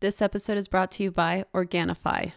This episode is brought to you by Organifi.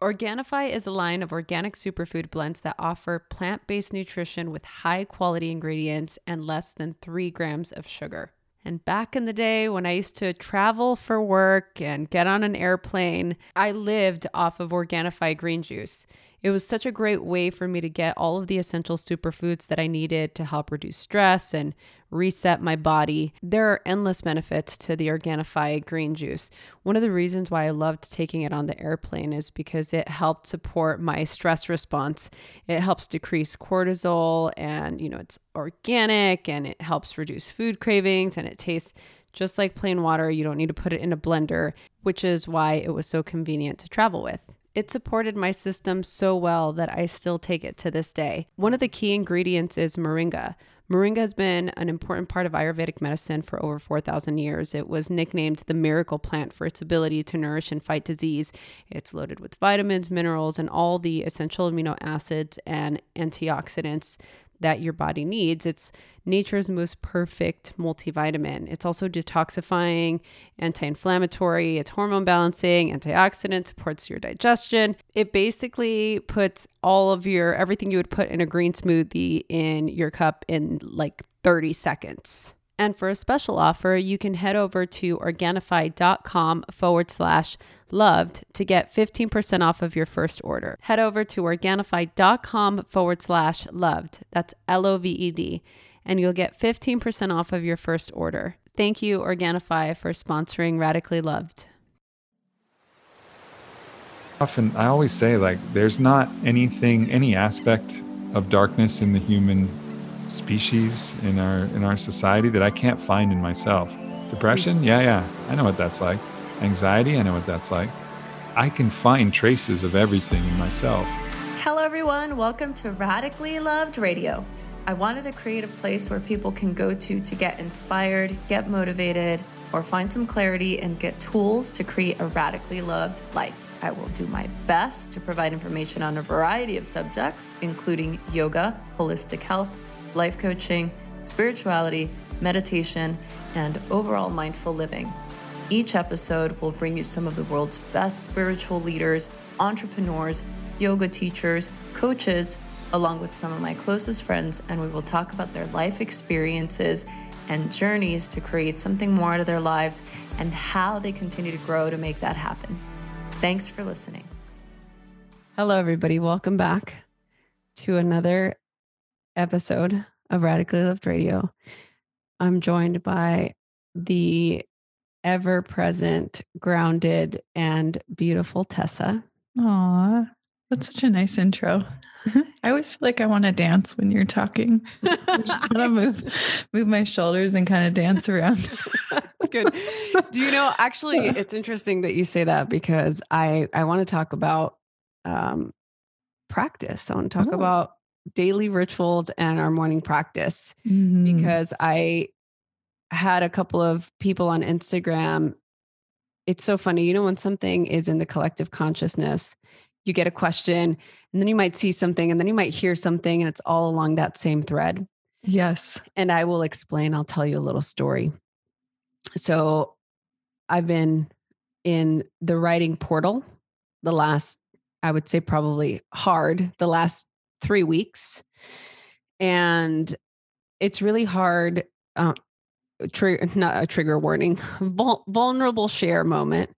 Organifi is a line of organic superfood blends that offer plant based nutrition with high quality ingredients and less than three grams of sugar. And back in the day when I used to travel for work and get on an airplane, I lived off of Organifi green juice. It was such a great way for me to get all of the essential superfoods that I needed to help reduce stress and reset my body. There are endless benefits to the Organifi green juice. One of the reasons why I loved taking it on the airplane is because it helped support my stress response. It helps decrease cortisol and, you know, it's organic and it helps reduce food cravings and it tastes just like plain water. You don't need to put it in a blender, which is why it was so convenient to travel with. It supported my system so well that I still take it to this day. One of the key ingredients is moringa. Moringa has been an important part of Ayurvedic medicine for over 4,000 years. It was nicknamed the miracle plant for its ability to nourish and fight disease. It's loaded with vitamins, minerals, and all the essential amino acids and antioxidants that your body needs. It's nature's most perfect multivitamin. It's also detoxifying, anti inflammatory, it's hormone balancing, antioxidant, supports your digestion. It basically puts all of your everything you would put in a green smoothie in your cup in like 30 seconds. And for a special offer, you can head over to Organifi.com forward slash loved to get 15% off of your first order. Head over to Organifi.com forward slash loved. That's L O V E D. And you'll get 15% off of your first order. Thank you, Organifi, for sponsoring Radically Loved. Often, I always say, like, there's not anything, any aspect of darkness in the human species in our in our society that I can't find in myself. Depression, hmm. yeah, yeah, I know what that's like. Anxiety, I know what that's like. I can find traces of everything in myself. Hello, everyone. Welcome to Radically Loved Radio. I wanted to create a place where people can go to to get inspired, get motivated, or find some clarity and get tools to create a radically loved life. I will do my best to provide information on a variety of subjects, including yoga, holistic health, life coaching, spirituality, meditation, and overall mindful living. Each episode will bring you some of the world's best spiritual leaders, entrepreneurs, yoga teachers, coaches, along with some of my closest friends, and we will talk about their life experiences and journeys to create something more out of their lives and how they continue to grow to make that happen. Thanks for listening. Hello, everybody. Welcome back to another episode of Radically Loved Radio. I'm joined by the ever present, grounded, and beautiful Tessa. Aw, that's such a nice intro. I always feel like I want to dance when you're talking. I just want to move move my shoulders and kind of dance around. That's good. Do you know actually it's interesting that you say that because I I want to talk about um practice. I want to talk Oh. about daily rituals and our morning practice Mhm. because I had a couple of people on Instagram. It's so funny, you know, when something is in the collective consciousness, you get a question and then you might see something and then you might hear something and it's all along that same thread. yes. And I will explain, I'll tell you a little story. So I've been in the writing portal the last, I would say, probably hard the last three weeks. And it's really hard. Uh, not a trigger warning, vul- vulnerable share moment.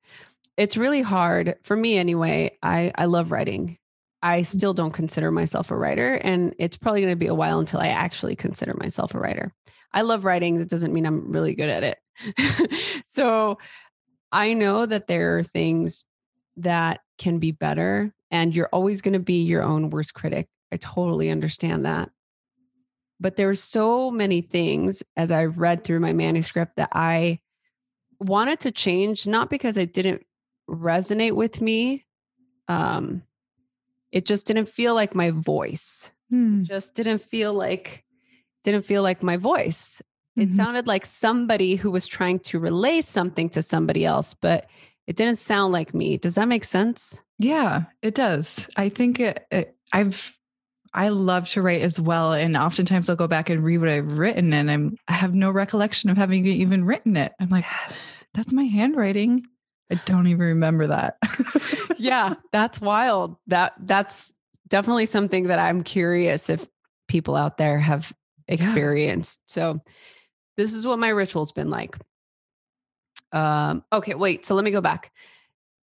It's really hard for me anyway. I, I love writing. I still don't consider myself a writer, and it's probably going to be a while until I actually consider myself a writer. I love writing. That doesn't mean I'm really good at it. so I know that there are things that can be better, and you're always going to be your own worst critic. I totally understand that. But there were so many things as I read through my manuscript that I wanted to change, not because it didn't resonate with me. Um, it just didn't feel like my voice Hmm. just didn't feel like didn't feel like my voice it Mhm. sounded like somebody who was trying to relay something to somebody else but it didn't sound like me does that make sense Yeah, it does. I think it, it, I've I love to write as well, and oftentimes I'll go back and read what I've written, and I'm I have no recollection of having even written it. I'm like, that's my handwriting. I don't even remember that. yeah, that's wild. That that's definitely something that I'm curious if people out there have experienced. Yeah. So this is what my ritual's been like. Um okay, wait, so let me go back.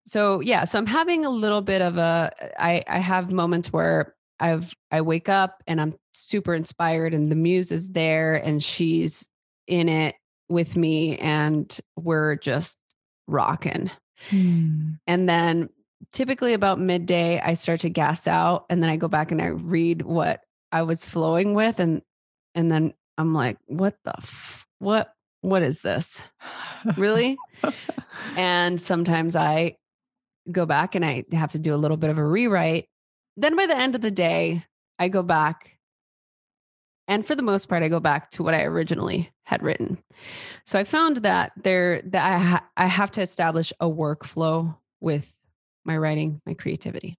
So yeah, so I'm having a little bit of a I I have moments where I've I wake up and I'm super inspired and the muse is there and she's in it with me and we're just rocking. Hmm. And then typically about midday I start to gas out and then I go back and I read what I was flowing with and and then I'm like what the f- what what is this? Really? and sometimes I go back and I have to do a little bit of a rewrite then by the end of the day, I go back. And for the most part, I go back to what I originally had written. So I found that there that I, ha- I have to establish a workflow with my writing, my creativity.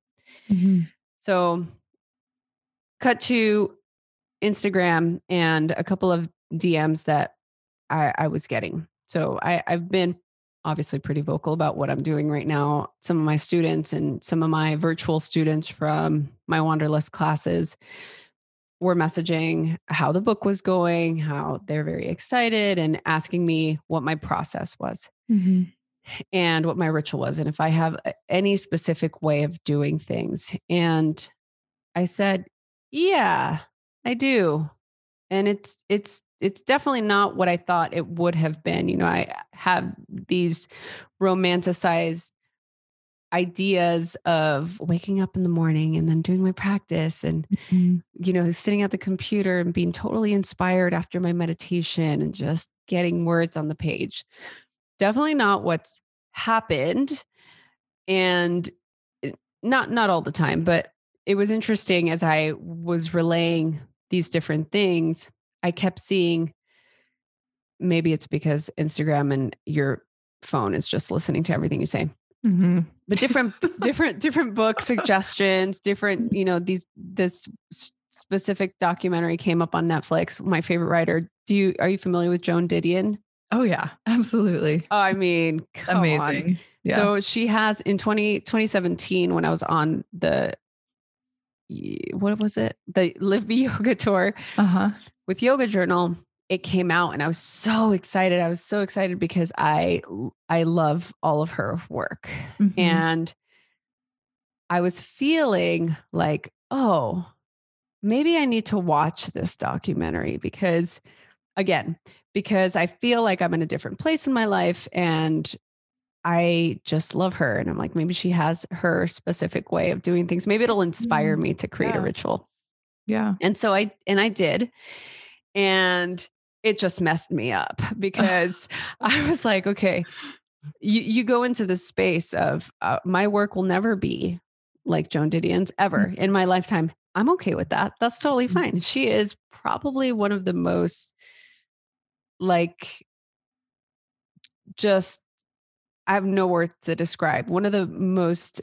Mm-hmm. So cut to Instagram and a couple of DMs that I, I was getting. So I, I've been obviously pretty vocal about what I'm doing right now. Some of my students and some of my virtual students from my Wanderlust classes were messaging how the book was going, how they're very excited, and asking me what my process was mm-hmm. and what my ritual was, and if I have any specific way of doing things. And I said, Yeah, I do. And it's, it's, it's definitely not what I thought it would have been. You know, I have these romanticized ideas of waking up in the morning and then doing my practice and mm-hmm. you know sitting at the computer and being totally inspired after my meditation and just getting words on the page definitely not what's happened and not not all the time but it was interesting as i was relaying these different things I kept seeing maybe it's because Instagram and your phone is just listening to everything you say. Mm-hmm. But different, different, different book suggestions, different, you know, these, this specific documentary came up on Netflix. My favorite writer. Do you, are you familiar with Joan Didion? Oh yeah, absolutely. I mean, amazing. Yeah. So she has in 20, 2017, when I was on the what was it? The Live Be Yoga tour uh-huh. with Yoga Journal. It came out and I was so excited. I was so excited because I I love all of her work. Mm-hmm. And I was feeling like, oh, maybe I need to watch this documentary because again, because I feel like I'm in a different place in my life and I just love her. And I'm like, maybe she has her specific way of doing things. Maybe it'll inspire mm, me to create yeah. a ritual. Yeah. And so I, and I did. And it just messed me up because I was like, okay, you, you go into this space of uh, my work will never be like Joan Didion's ever mm-hmm. in my lifetime. I'm okay with that. That's totally mm-hmm. fine. She is probably one of the most like just I have no words to describe. One of the most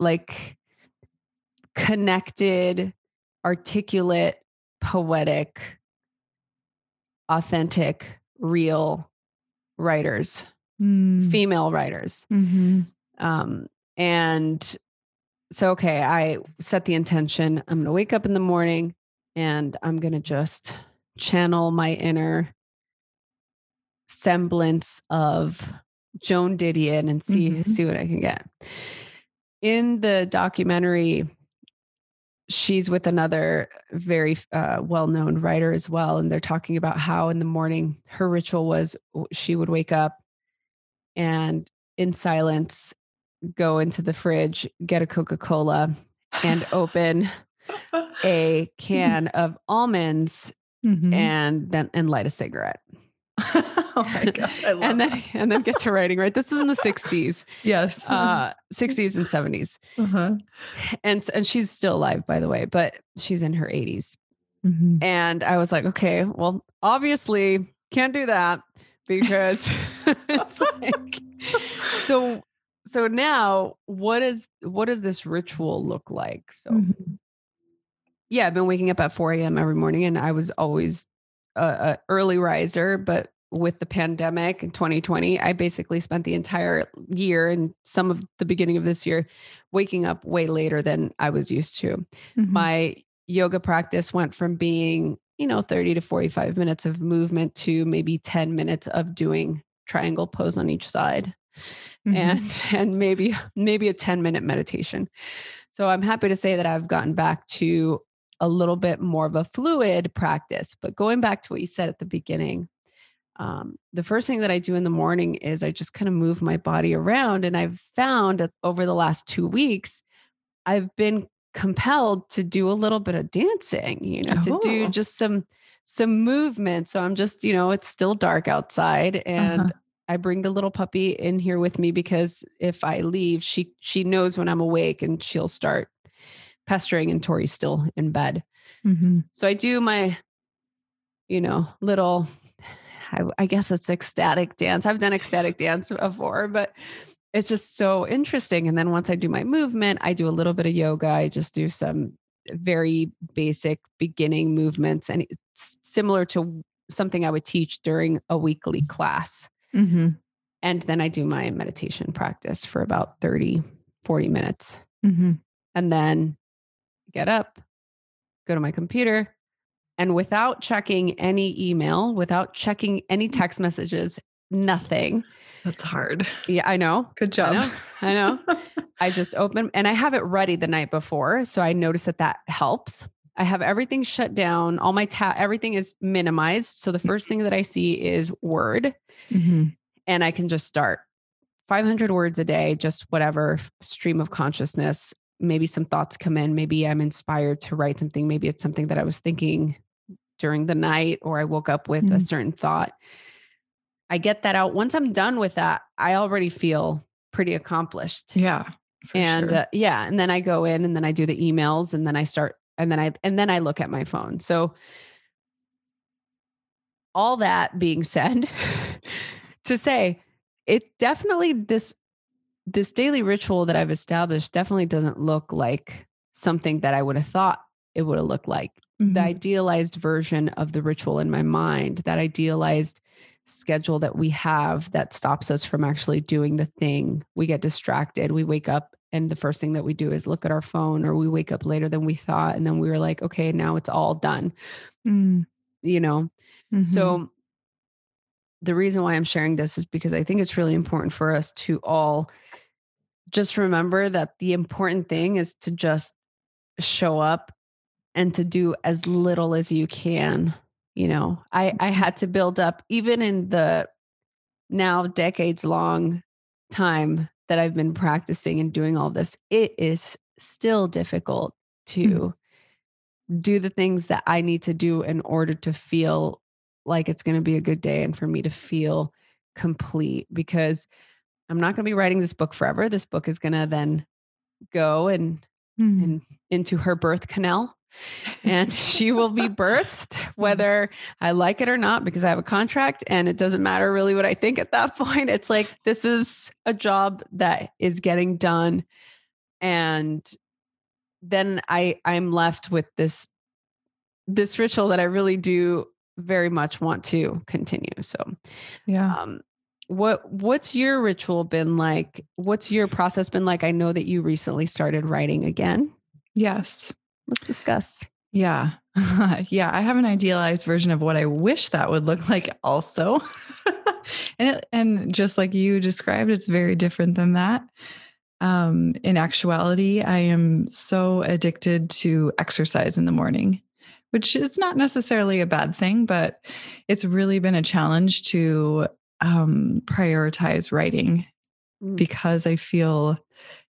like connected, articulate, poetic, authentic, real writers, mm. female writers. Mm-hmm. Um, and so, okay, I set the intention. I'm going to wake up in the morning and I'm going to just channel my inner semblance of Joan Didion and see mm-hmm. see what I can get. In the documentary, she's with another very uh, well-known writer as well, and they're talking about how in the morning her ritual was she would wake up and in silence go into the fridge, get a Coca-Cola, and open a can of almonds mm-hmm. and then and light a cigarette. oh my god! and then and then get to writing. Right, this is in the '60s. yes, uh, '60s and '70s. Uh-huh. And and she's still alive, by the way, but she's in her 80s. Mm-hmm. And I was like, okay, well, obviously can't do that because it's like so. So now, what is what does this ritual look like? So. Mm-hmm. Yeah, I've been waking up at 4 a.m. every morning, and I was always a, a early riser, but with the pandemic in 2020, I basically spent the entire year and some of the beginning of this year waking up way later than I was used to. Mhm. My yoga practice went from being, you know, 30 to 45 minutes of movement to maybe 10 minutes of doing triangle pose on each side Mhm. and and maybe maybe a 10 minute meditation. So I'm happy to say that I've gotten back to a little bit more of a fluid practice. But going back to what you said at the beginning, um, the first thing that I do in the morning is I just kind of move my body around. And I've found that over the last two weeks, I've been compelled to do a little bit of dancing, you know, to do Oh. just some some movement. So I'm just, you know, it's still dark outside and Uh-huh. I bring the little puppy in here with me because if I leave, she she knows when I'm awake and she'll start pestering and Tori's still in bed. Mhm. So I do my, you know, little, I, I guess it's ecstatic dance. I've done ecstatic dance before, but it's just so interesting. And then once I do my movement, I do a little bit of yoga. I just do some very basic beginning movements. And it's similar to something I would teach during a weekly class. Mhm. And then I do my meditation practice for about 30, 40 minutes Mhm. and then get up, go to my computer, and without checking any email, without checking any text messages, nothing. That's hard. Yeah, I know. Good job. know. I know. I just open and I have it ready the night before. So I notice that that helps. I have everything shut down. All my tab, everything is minimized. So the first thing that I see is Word, Mhm. and I can just start 500 words a day, just whatever stream of consciousness. Maybe some thoughts come in. Maybe I'm inspired to write something. Maybe it's something that I was thinking during the night or I woke up with a Mhm. certain thought. I get that out. Once I'm done with that, I already feel pretty accomplished. Yeah. and sure. uh, yeah, and then I go in and then I do the emails and then I start and then I and then I look at my phone. So all that being said, to say it definitely this this daily ritual that I've established definitely doesn't look like something that I would have thought it would have looked like. The Mhm. idealized version of the ritual in my mind, that idealized schedule that we have that stops us from actually doing the thing. We get distracted. We wake up and the first thing that we do is look at our phone or we wake up later than we thought and then we were like, okay, now it's all done, Mm. you know. Mhm. So the reason why I'm sharing this is because I think it's really important for us to all just remember that the important thing is to just show up and to do as little as you can. You know, I I mm-hmm. had to build up even in the now decades long time that I've been practicing and doing all this. It is still difficult mm-hmm. to do the things that I need to do in order to feel like it's going to be a good day and for me to feel complete because I'm not going to be writing this book forever. This book is going to then go and, Mhm. and into her birth canal and she will be birthed whether I like it or not because I have a contract and it doesn't matter really what I think at that point. It's like this is a job that is getting done and then I I'm left with this this ritual that I really do very much want to continue. So yeah. um what what's your ritual been like? What's your process been like? I know that you recently started writing again. Yes. Let's discuss. Yeah. yeah. I have an idealized version of what I wish that would look like also. and it, and just like you described, it's very different than that. Um, in actuality, I am so addicted to exercise in the morning, which is not necessarily a bad thing, but it's really been a challenge to um, prioritize writing Mm. because I feel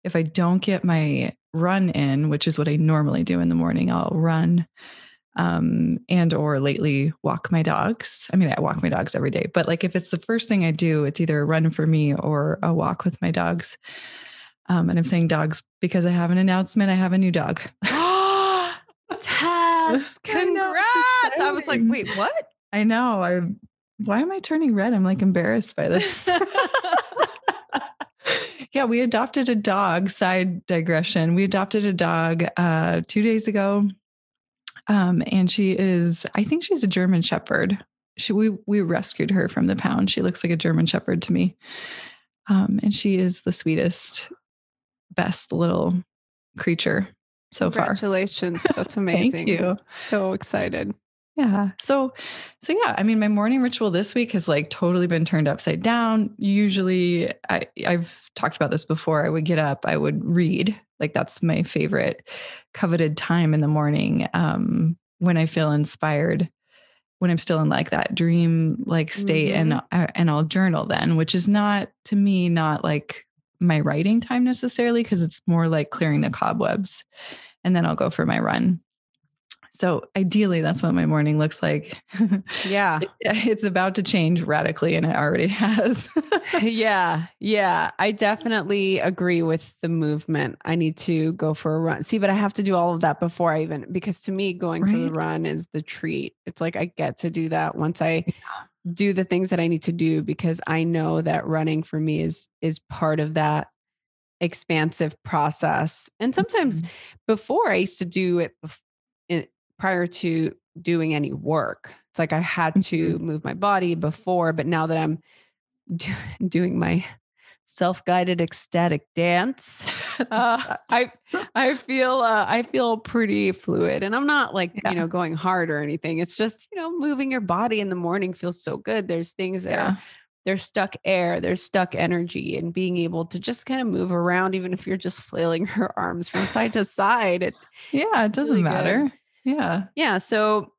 if I don't get my run in, which is what I normally do in the morning, I'll run um and or lately walk my dogs. I mean, I walk my dogs every day, but like if it's the first thing I do, it's either a run for me or a walk with my dogs. Um, and I'm saying dogs because I have an announcement. I have a new dog. Tess, I know, it's congrats. I was like, wait, what? I know. I why am I turning red? I'm like embarrassed by this. yeah, we adopted a dog. Side digression. We adopted a dog uh, two days ago, um, and she is. I think she's a German Shepherd. she we we rescued her from the pound. She looks like a German shepherd to me. Um, and she is the sweetest, best little creature so far. Congratulations. That's amazing. Thank you. So excited. Yeah. So, so yeah, I mean, my morning ritual this week has like totally been turned upside down. Usually, I, I've talked about this before. I would get up, I would read. Like that's my favorite, coveted time in the morning um, when I feel inspired. When I'm still in like that dream like state, Mm-hmm. and and I'll journal then, which is not to me not like my writing time necessarily because it's more like clearing the cobwebs, and then I'll go for my run. So ideally, that's what my morning looks like. Yeah. it's about to change radically, and it already has. yeah. Yeah. I definitely agree with the movement. I need to go for a run. See, but I have to do all of that before I even, because to me, going for the run is the treat. It's like I get to do that once I do the things that I need to do because I know that running for me is is part of that expansive process. And sometimes Mhm. before I used to do it, prior to doing any work. It's like I had to move my body before, but now that I'm do, doing my self-guided ecstatic dance, uh, I I feel uh, I feel pretty fluid, and I'm not like Yeah. you know going hard or anything. It's just you know moving your body in the morning feels so good. There's things that yeah. are there's stuck air, there's stuck energy, and being able to just kind of move around, even if you're just flailing your arms from side to side. It, Yeah, it doesn't really good. Yeah. yeah. So,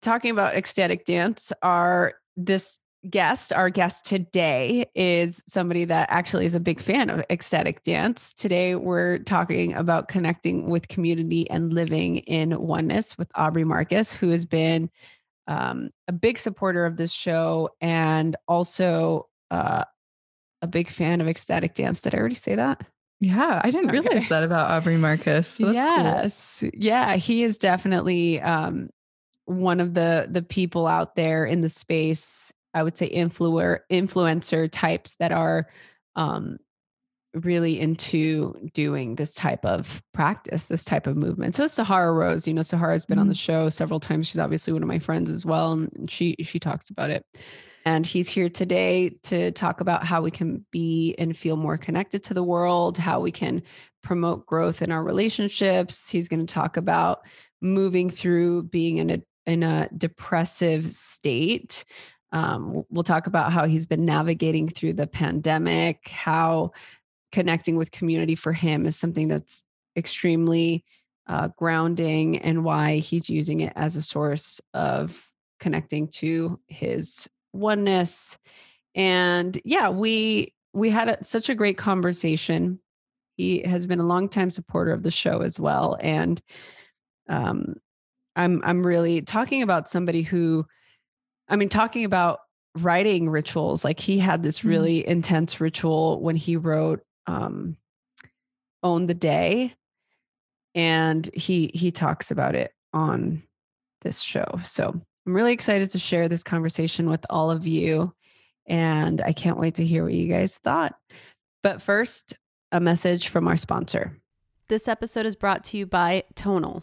talking about ecstatic dance, our this guest, our guest today, is somebody that actually is a big fan of ecstatic dance. Today, we're talking about connecting with community and living in oneness with Aubrey Marcus, who has been um, a big supporter of this show and also uh, a big fan of ecstatic dance. Did I already say that? Yeah. I didn't Okay. realize that about Aubrey Marcus. That's cool. yes yeah he is definitely um one of the the people out there in the space i would say influer influencer types that are um really into doing this type of practice this type of movement so it's sahara rose you know sahara's been on the show several times she's obviously one of my friends as well and she she talks about it and he's here today to talk about how we can be and feel more connected to the world, how we can promote growth in our relationships. He's going to talk about moving through being in a in a depressive state. Um, we'll- talk about how he's been navigating through the pandemic, how connecting with community for him is something that's extremely uh, grounding, and why he's using it as a source of connecting to his oneness and yeah we we had a, such a great conversation he has been a longtime supporter of the show as well and um i'm i'm really talking about somebody who i mean talking about writing rituals like he had this Mhm. really intense ritual when he wrote um own the day and he he talks about it on this show so i'm really excited to share this conversation with all of you and I can't wait to hear what you guys thought. But first, a message from our sponsor. This episode is brought to you by Tonal.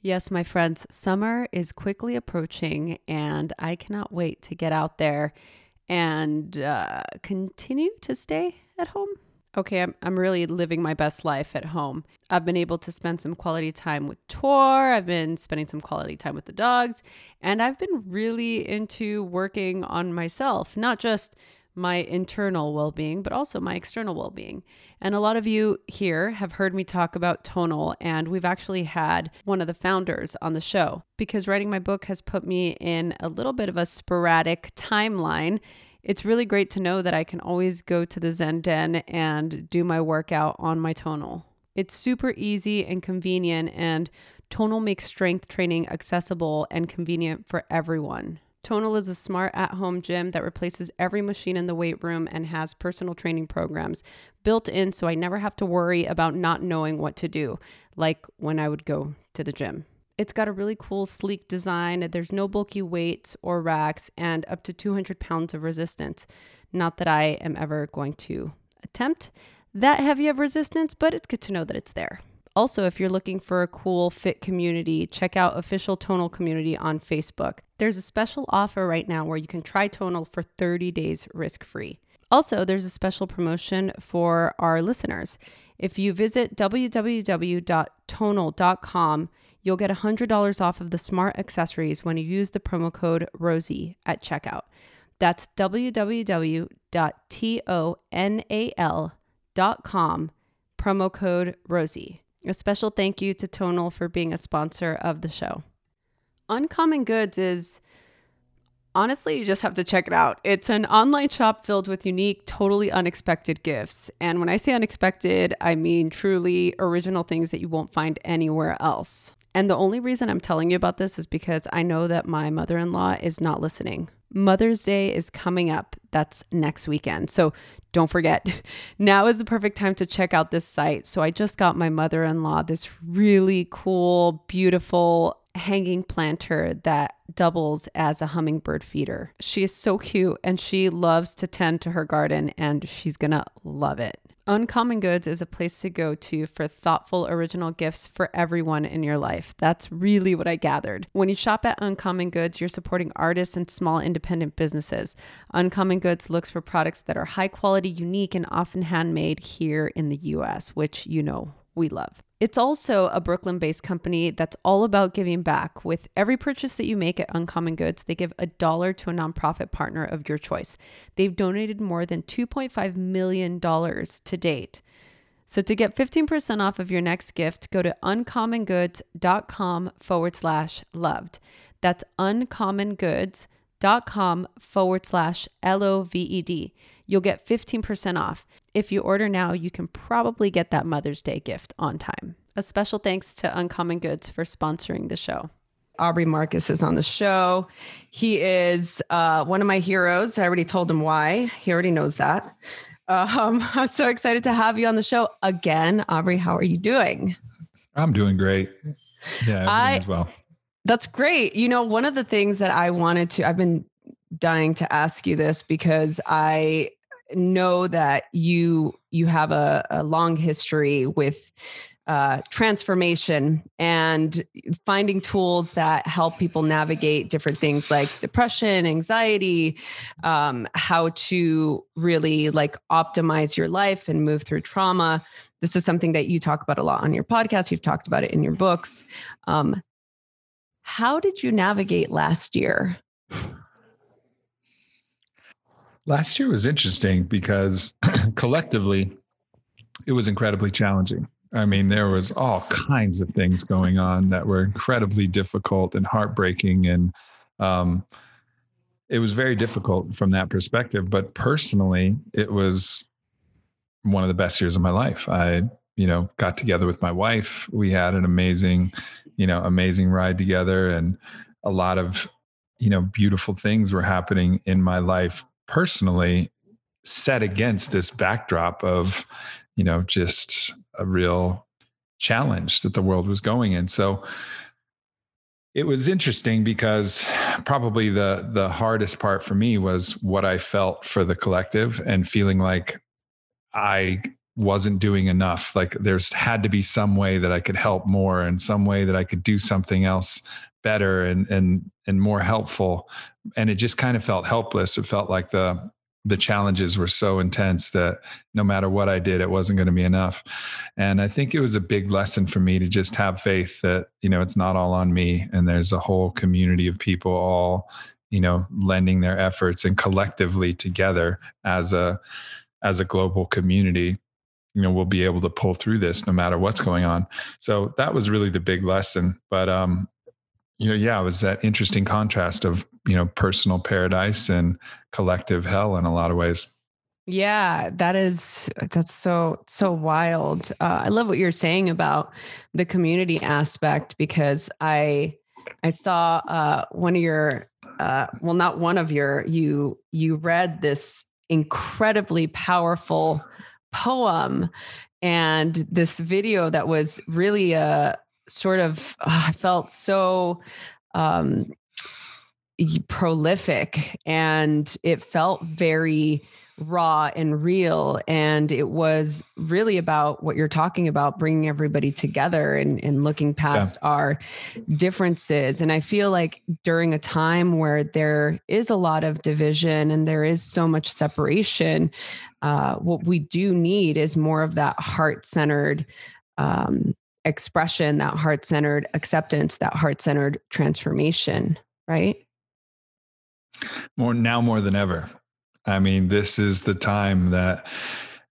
Yes, my friends, summer is quickly approaching, and I cannot wait to get out there and uh, continue to stay at home. Okay, I'm, I'm really living my best life at home. I've been able to spend some quality time with Tor. I've been spending some quality time with the dogs. And I've been really into working on myself, not just my internal well being, but also my external well being. And a lot of you here have heard me talk about tonal, and we've actually had one of the founders on the show because writing my book has put me in a little bit of a sporadic timeline. It's really great to know that I can always go to the Zen Den and do my workout on my tonal. It's super easy and convenient, and Tonal makes strength training accessible and convenient for everyone. Tonal is a smart at home gym that replaces every machine in the weight room and has personal training programs built in so I never have to worry about not knowing what to do, like when I would go to the gym. It's got a really cool, sleek design. There's no bulky weights or racks and up to 200 pounds of resistance. Not that I am ever going to attempt that heavy of resistance, but it's good to know that it's there. Also, if you're looking for a cool fit community, check out Official Tonal Community on Facebook. There's a special offer right now where you can try Tonal for 30 days risk free. Also, there's a special promotion for our listeners. If you visit www.tonal.com, you'll get $100 off of the smart accessories when you use the promo code ROSIE at checkout. That's www.tonal.com, promo code ROSIE. A special thank you to Tonal for being a sponsor of the show. Uncommon Goods is honestly, you just have to check it out. It's an online shop filled with unique, totally unexpected gifts. And when I say unexpected, I mean truly original things that you won't find anywhere else. And the only reason I'm telling you about this is because I know that my mother in law is not listening. Mother's Day is coming up. That's next weekend. So don't forget, now is the perfect time to check out this site. So I just got my mother in law this really cool, beautiful hanging planter that doubles as a hummingbird feeder. She is so cute and she loves to tend to her garden and she's gonna love it. Uncommon Goods is a place to go to for thoughtful, original gifts for everyone in your life. That's really what I gathered. When you shop at Uncommon Goods, you're supporting artists and small independent businesses. Uncommon Goods looks for products that are high quality, unique, and often handmade here in the US, which you know we love. It's also a Brooklyn based company that's all about giving back. With every purchase that you make at Uncommon Goods, they give a dollar to a nonprofit partner of your choice. They've donated more than $2.5 million to date. So to get 15% off of your next gift, go to uncommongoods.com forward slash loved. That's uncommongoods.com forward slash L O V E D. You'll get 15% off. If you order now, you can probably get that Mother's Day gift on time. A special thanks to Uncommon Goods for sponsoring the show. Aubrey Marcus is on the show. He is uh, one of my heroes. I already told him why. He already knows that. Um, I'm so excited to have you on the show again. Aubrey, how are you doing? I'm doing great. Yeah, I, as well. That's great. You know, one of the things that I wanted to, I've been dying to ask you this because I know that you you have a, a long history with uh, transformation and finding tools that help people navigate different things like depression anxiety um, how to really like optimize your life and move through trauma. This is something that you talk about a lot on your podcast. You've talked about it in your books. Um, how did you navigate last year Last year was interesting because collectively it was incredibly challenging. I mean, there was all kinds of things going on that were incredibly difficult and heartbreaking. And um, it was very difficult from that perspective. But personally, it was one of the best years of my life. I, you know, got together with my wife. We had an amazing, you know, amazing ride together and a lot of, you know, beautiful things were happening in my life personally set against this backdrop of you know just a real challenge that the world was going in. So it was interesting because probably the the hardest part for me was what i felt for the collective and feeling like i wasn't doing enough like there's had to be some way that i could help more and some way that i could do something else better and and and more helpful and it just kind of felt helpless it felt like the the challenges were so intense that no matter what I did, it wasn't going to be enough. And I think it was a big lesson for me to just have faith that, you know, it's not all on me. And there's a whole community of people all, you know, lending their efforts and collectively together as a, as a global community, you know, we'll be able to pull through this no matter what's going on. So that was really the big lesson. But, um, you know, yeah, it was that interesting contrast of, you know, personal paradise and collective hell in a lot of ways. Yeah, that is that's so so wild. Uh, I love what you're saying about the community aspect because I I saw uh, one of your uh, well, not one of your you you read this incredibly powerful poem and this video that was really a sort of uh, I felt so um, prolific and it felt very raw and real. And it was really about what you're talking about, bringing everybody together and, and looking past yeah. our differences. And I feel like during a time where there is a lot of division and there is so much separation, uh, what we do need is more of that heart centered um, expression, that heart centered acceptance, that heart centered transformation, right? More now more than ever. I mean, this is the time that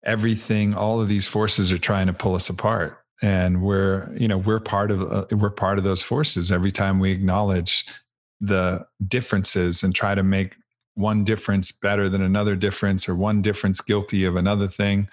everything, all of these forces are trying to pull us apart. And we're, you know, we're part of uh, we're part of those forces. Every time we acknowledge the differences and try to make one difference better than another difference or one difference guilty of another thing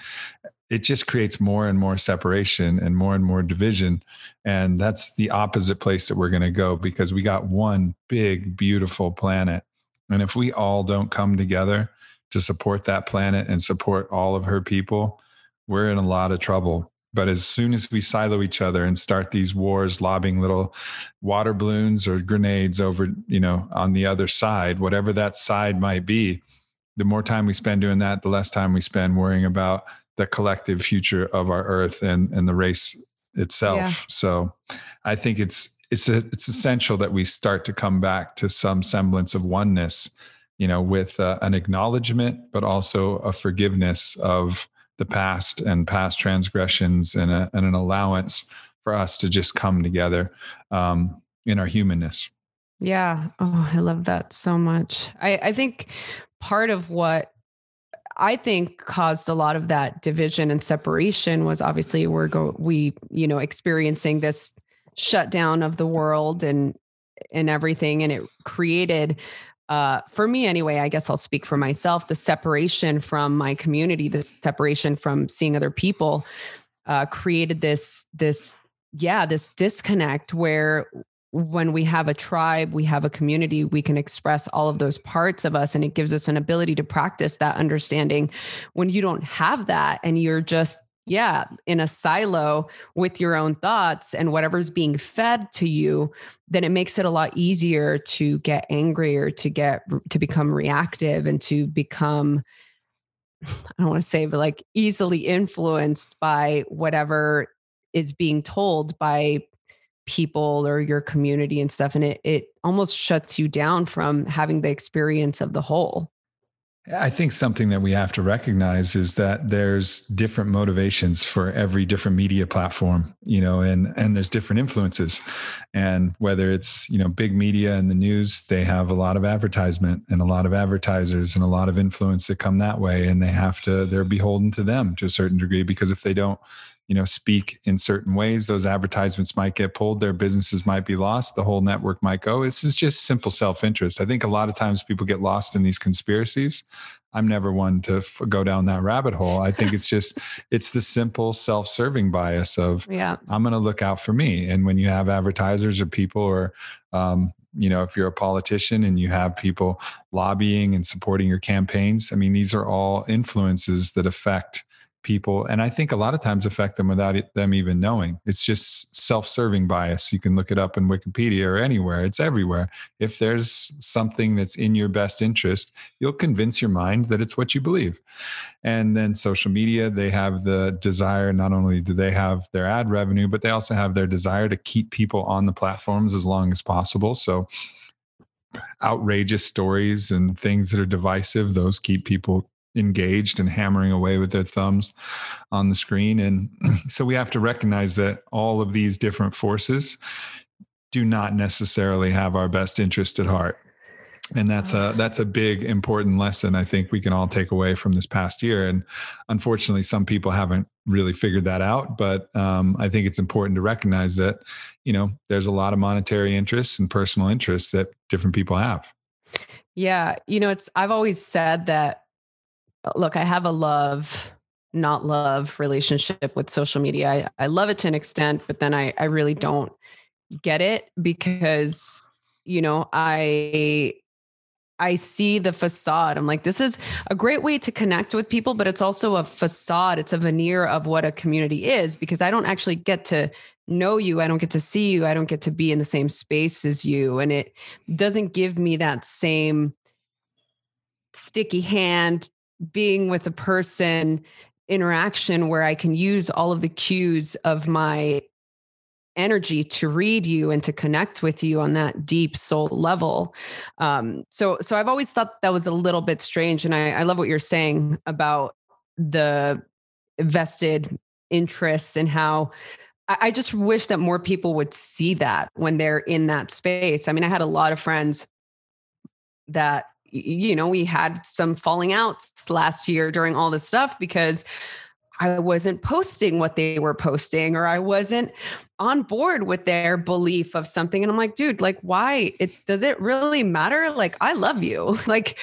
it just creates more and more separation and more and more division and that's the opposite place that we're going to go because we got one big beautiful planet and if we all don't come together to support that planet and support all of her people we're in a lot of trouble but as soon as we silo each other and start these wars lobbing little water balloons or grenades over you know on the other side whatever that side might be the more time we spend doing that the less time we spend worrying about the collective future of our earth and and the race itself yeah. so i think it's it's a, it's essential that we start to come back to some semblance of oneness you know with uh, an acknowledgement but also a forgiveness of the past and past transgressions and, a, and an allowance for us to just come together um, in our humanness. Yeah. Oh i love that so much. I i think part of what I think caused a lot of that division and separation was obviously we're go we you know experiencing this shutdown of the world and and everything and it created uh, for me anyway i guess i'll speak for myself the separation from my community the separation from seeing other people uh, created this this yeah this disconnect where when we have a tribe, we have a community, we can express all of those parts of us and it gives us an ability to practice that understanding. When you don't have that and you're just, yeah, in a silo with your own thoughts and whatever's being fed to you, then it makes it a lot easier to get angry or to get to become reactive and to become I don't want to say, but like easily influenced by whatever is being told by people or your community and stuff and it it almost shuts you down from having the experience of the whole I think something that we have to recognize is that there's different motivations for every different media platform, you know, and and there's different influences. And whether it's, you know, big media and the news, they have a lot of advertisement and a lot of advertisers and a lot of influence that come that way and they have to they're beholden to them to a certain degree because if they don't you know speak in certain ways. Those advertisements might get pulled their businesses might be lost the whole network might go. This is just simple self-interest. I think a lot of times people get lost in these conspiracies. I'm never one to f- go down that rabbit hole. I think it's just it's the simple self-serving bias of yeah. I'm going to look out for me. And when you have advertisers or people or um, you know if you're a politician and you have people lobbying and supporting your campaigns i mean these are all influences that affect people and i think a lot of times affect them without it, them even knowing. It's just self-serving bias. You can look it up in wikipedia or anywhere it's everywhere. If there's something that's in your best interest you'll convince your mind that it's what you believe. And then social media they have the desire not only do they have their ad revenue but they also have their desire to keep people on the platforms as long as possible. So outrageous stories and things that are divisive those keep people engaged and hammering away with their thumbs on the screen. And so we have to recognize that all of these different forces do not necessarily have our best interest at heart. And that's a that's a big important lesson I think we can all take away from this past year. And unfortunately, some people haven't really figured that out. But um, I think it's important to recognize that you know there's a lot of monetary interests and personal interests that different people have. Yeah, you know, it's I've always said that look, I have a love, not love relationship with social media. I, I love it to an extent, but then I, I really don't get it because, you know, I I see the facade. I'm like, this is a great way to connect with people, but it's also a facade. It's a veneer of what a community is because I don't actually get to know you. I don't get to see you. I don't get to be in the same space as you. And it doesn't give me that same sticky hand being with a person interaction where I can use all of the cues of my energy to read you and to connect with you on that deep soul level. Um, so, so I've always thought that was a little bit strange, and I, I love what you're saying about the vested interests and how I just wish that more people would see that when they're in that space. I mean, I had a lot of friends that you know, we had some falling outs last year during all this stuff because I wasn't posting what they were posting or I wasn't on board with their belief of something. And I'm like, dude, like, why? It does it really matter? Like, I love you. Like,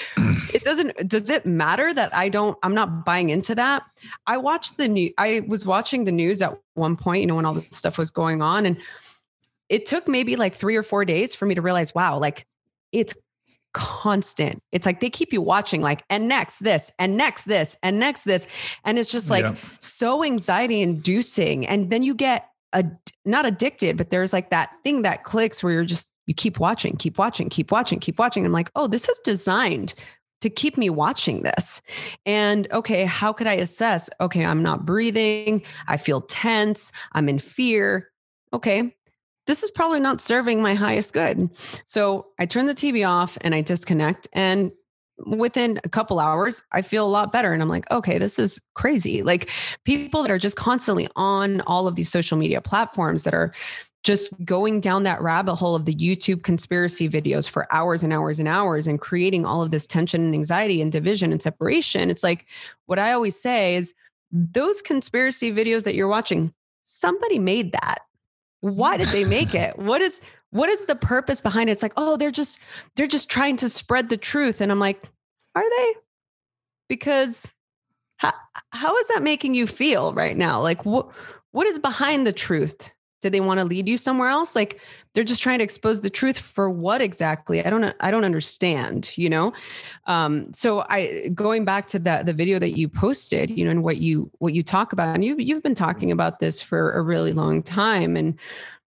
it doesn't, does it matter that I don't, I'm not buying into that? I watched the new, I was watching the news at one point, you know, when all this stuff was going on. And it took maybe like three or four days for me to realize, wow, like, it's constant. It's like they keep you watching, like, and next this, and next this, and next this. And it's just like yeah. so anxiety inducing. And then you get a, not addicted, but there's like that thing that clicks where you're just, you keep watching, keep watching, keep watching, keep watching. I'm like, oh, this is designed to keep me watching this. And okay, how could I assess? Okay, I'm not breathing. I feel tense. I'm in fear. Okay, this is probably not serving my highest good. So I turn the TV off and I disconnect. And within a couple hours, I feel a lot better. And I'm like, okay, this is crazy. Like people that are just constantly on all of these social media platforms that are just going down that rabbit hole of the YouTube conspiracy videos for hours and hours and hours and creating all of this tension and anxiety and division and separation. It's like what I always say is those conspiracy videos that you're watching, somebody made that why did they make it? What is what is the purpose behind it? It's like oh they're just they're just trying to spread the truth. And i'm like are they? Because how, how is that making you feel right now? Like what what is behind the truth? Do they want to lead you somewhere else? Like they're just trying to expose the truth for what exactly? I don't i don't understand you know? Um, so i going back to that the video that you posted you know and what you what you talk about and you you've been talking about this for a really long time and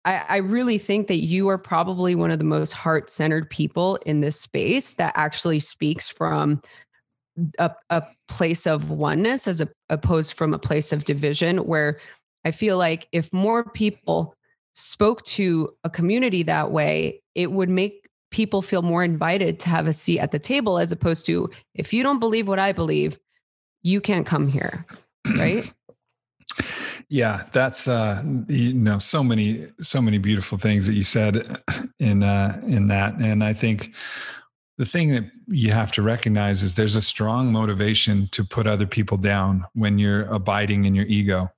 I, I really think that you are probably one of the most heart centered people in this space that actually speaks from a, a place of oneness as a, opposed from a place of division where I feel like if more people spoke to a community that way, it would make people feel more invited to have a seat at the table as opposed to if you don't believe what I believe, you can't come here. Right. yeah, that's uh you know so many so many beautiful things that you said in uh in that and I think the thing that you have to recognize is there's a strong motivation to put other people down when you're abiding in your ego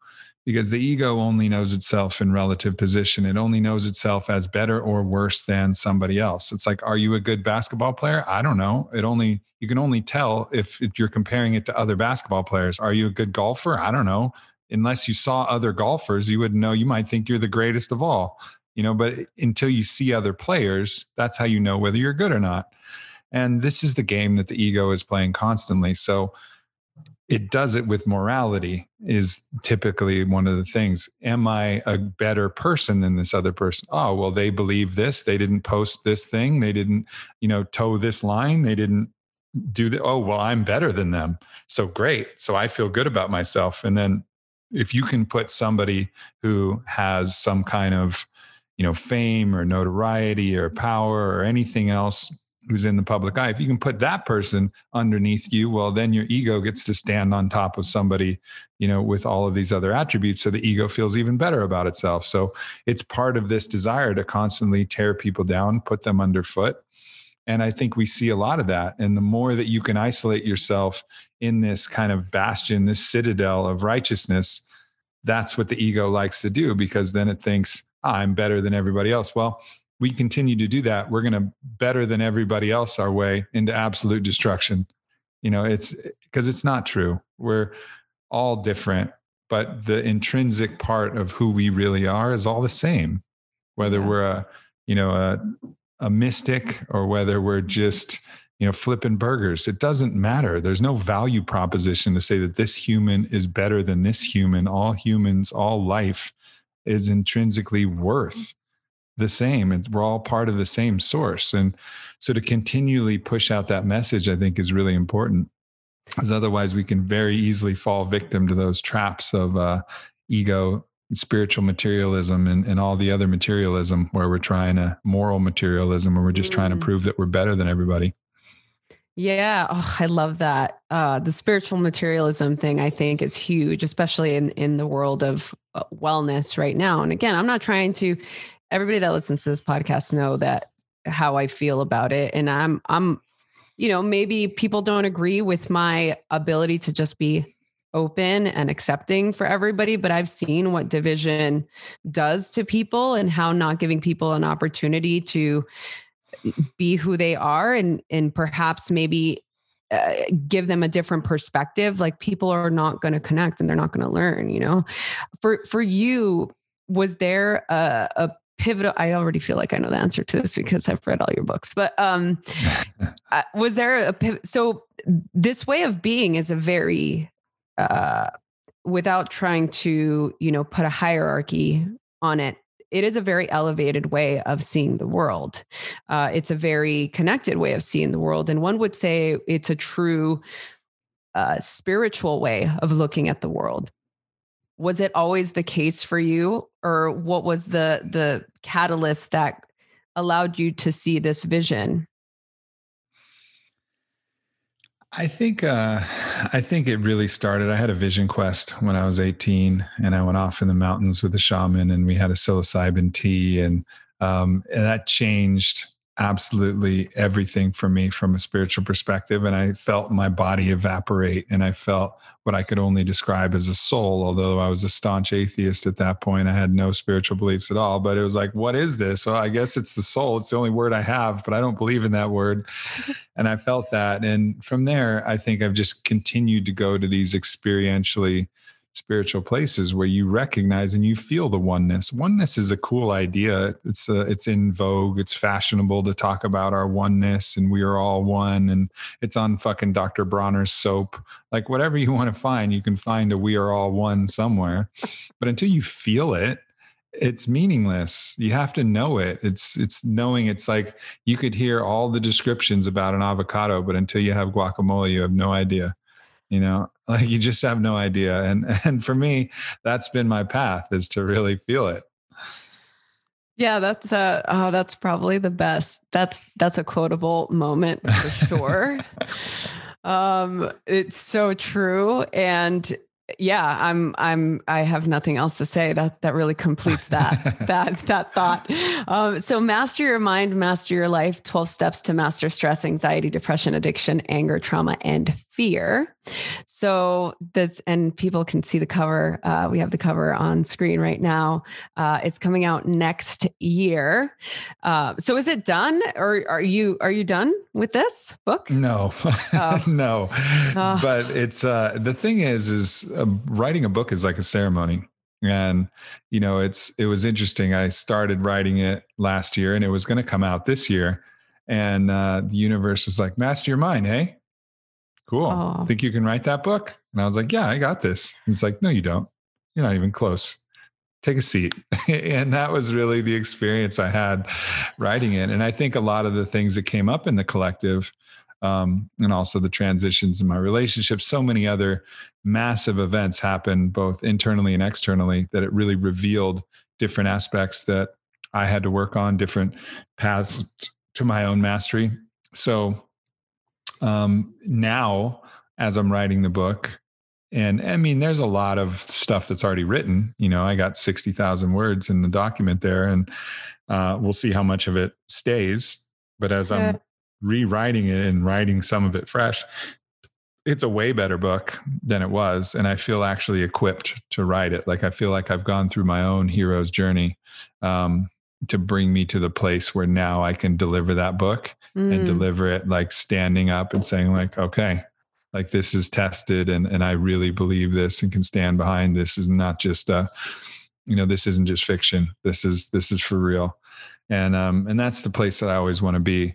because the ego only knows itself in relative position. It only knows itself as better or worse than somebody else. It's like, are you a good basketball player? I don't know. It only, you can only tell if, you're comparing it to other basketball players. Are you a good golfer? I don't know. Unless you saw other golfers, you would know you might think you're the greatest of all, you know, but until you see other players, that's how you know whether you're good or not. And this is the game that the ego is playing constantly. So, it does it with morality is typically one of the things. Am i a better person than this other person? Oh well they believe this. They didn't post this thing. They didn't you know toe this line. They didn't do the oh well i'm better than them. So great. So i feel good about myself. And then if you can put somebody who has some kind of you know fame or notoriety or power or anything else who's in the public eye if you can put that person underneath you well then your ego gets to stand on top of somebody you know with all of these other attributes so the ego feels even better about itself. So it's part of this desire to constantly tear people down put them underfoot. And i think we see a lot of that. And the more that you can isolate yourself in this kind of bastion this citadel of righteousness that's what the ego likes to do because then it thinks oh, i'm better than everybody else. Well we continue to do that, we're going to better than everybody else our way into absolute destruction. You know, it's because it's not true. We're all different, but the intrinsic part of who we really are is all the same. Whether yeah. we're a, you know, a, a mystic or whether we're just, you know, flipping burgers, it doesn't matter. There's no value proposition to say that this human is better than this human. All humans, all life is intrinsically worth the same. And we're all part of the same source. And so to continually push out that message i think is really important. Because otherwise we can very easily fall victim to those traps of uh, ego spiritual materialism and, and all the other materialism where we're trying to moral materialism where we're just mm. trying to mm. prove that we're better than everybody. Yeah. Oh, i love that. Uh, the spiritual materialism thing i think is huge especially in in the world of uh, wellness right now. And again i'm not trying to everybody that listens to this podcast know that how i feel about it. And i'm i'm you know maybe people don't agree with my ability to just be open and accepting for everybody but i've seen what division does to people and how not giving people an opportunity to be who they are and and perhaps maybe uh, give them a different perspective. Like people are not going to connect and they're not going to learn you know? For for you was there a, a pivotal i already feel like i know the answer to this because i've read all your books but um uh, was there a so this way of being is a very uh, without trying to, you know, put a hierarchy on it, it is a very elevated way of seeing the world. Uh, it's a very connected way of seeing the world. And one would say it's a true uh, spiritual way of looking at the world. Was it always the case for you, or what was the the catalyst that allowed you to see this vision? I think uh, I think it really started. I had a vision quest when I was 18, and I went off in the mountains with a shaman, and we had a psilocybin tea, and, um, and that changed absolutely everything for me from a spiritual perspective. And I felt my body evaporate and I felt what I could only describe as a soul, although I was a staunch atheist at that point. I had no spiritual beliefs at all. But it was like, what is this? So I guess it's the soul. It's the only word I have, but I don't believe in that word. and I felt that. And from there, I think I've just continued to go to these experientially spiritual places where you recognize and you feel the oneness. Oneness is a cool idea. It's a, it's in vogue. It's fashionable to talk about our oneness and we are all one. And it's on fucking Dr. Bronner's soap. Like whatever you want to find, you can find a we are all one somewhere. But until you feel it, it's meaningless. You have to know it. It's it's knowing it's like you could hear all the descriptions about an avocado, but until you have guacamole, you have no idea you know like you just have no idea and and for me that's been my path is to really feel it. Yeah that's uh oh that's probably the best. That's that's a quotable moment for sure. Um it's so true and yeah i'm i'm i have nothing else to say that that really completes that that that thought. Um, so master your mind master your life 12 steps to master stress anxiety depression addiction anger trauma and fear. So this and people can see the cover uh, we have the cover on screen right now. Uh, it's coming out next year. Uh, so is it done or are you are you done with this book? No. Oh. no. Oh. but it's uh the thing is is um, writing a book is like a ceremony. And you know it's it was interesting. I started writing it last year and it was going to come out this year. And uh, the universe was like master your mind hey cool oh. think you can write that book and i was like yeah i got this and it's like no you don't you're not even close take a seat and that was really the experience i had writing it and i think a lot of the things that came up in the collective um, and also the transitions in my relationship. So many other massive events happened both internally and externally that it really revealed different aspects that I had to work on, different paths to my own mastery. So um, now, as I'm writing the book, and I mean, there's a lot of stuff that's already written. You know, I got 60,000 words in the document there, and uh, we'll see how much of it stays. But as yeah. I'm rewriting it and writing some of it fresh, it's a way better book than it was. And I feel actually equipped to write it. Like I feel like I've gone through my own hero's journey um, to bring me to the place where now I can deliver that book mm. and deliver it like standing up and saying, like, okay, like this is tested and and I really believe this and can stand behind. This is not just a you know this isn't just fiction. This is this is for real. And um and that's the place that I always want to be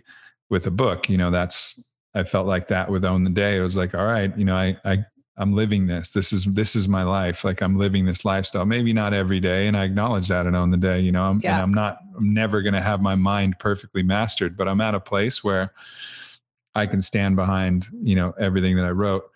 with a book you know that's i felt like that with own the day. It was like all right you know i i i'm living this this is this is my life like i'm living this lifestyle maybe not every day and i acknowledge that and own the day you know I'm, yeah. and i'm not i'm never going to have my mind perfectly mastered but i'm at a place where I can stand behind, you know, everything that I wrote.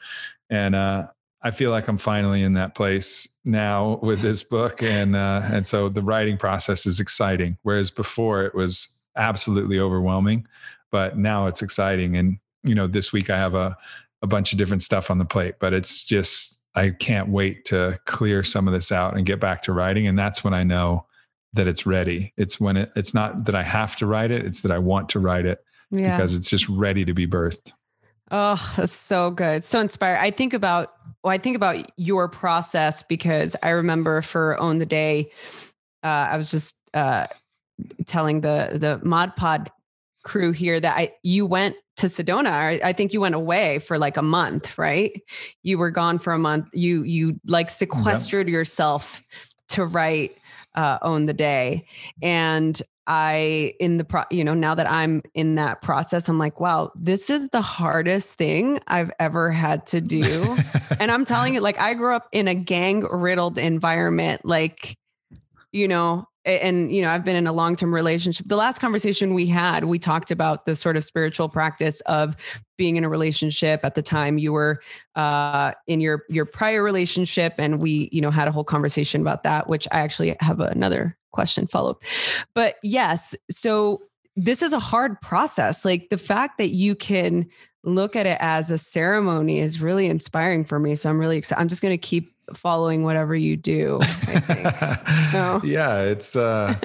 And uh, I feel like I'm finally in that place now with this book, and uh, and so the writing process is exciting. Whereas before it was absolutely overwhelming, but now it's exciting. And you know, this week I have a a bunch of different stuff on the plate, but it's just I can't wait to clear some of this out and get back to writing. And that's when I know that it's ready. It's when it, it's not that I have to write it; it's that I want to write it yeah. because it's just ready to be birthed. Oh, that's so good. So inspired. I think about well, I think about your process because I remember for Own the Day, uh, I was just uh, telling the the Mod Pod crew here that I you went to Sedona. I, I think you went away for like a month, right? You were gone for a month. You you like sequestered yep. yourself to write uh, Own the Day, and I in the pro, you know, now that I'm in that process, I'm like, wow, this is the hardest thing I've ever had to do. and I'm telling you, like, I grew up in a gang riddled environment, like, you know, and you know i've been in a long-term relationship. The last conversation we had we talked about the sort of spiritual practice of being in a relationship. At the time you were uh, in your your prior relationship and we you know had a whole conversation about that which i actually have another question follow up but yes so this is a hard process like the fact that you can look at it as a ceremony is really inspiring for me so i'm really excited i'm just going to keep following whatever you do. so. Yeah, it's uh,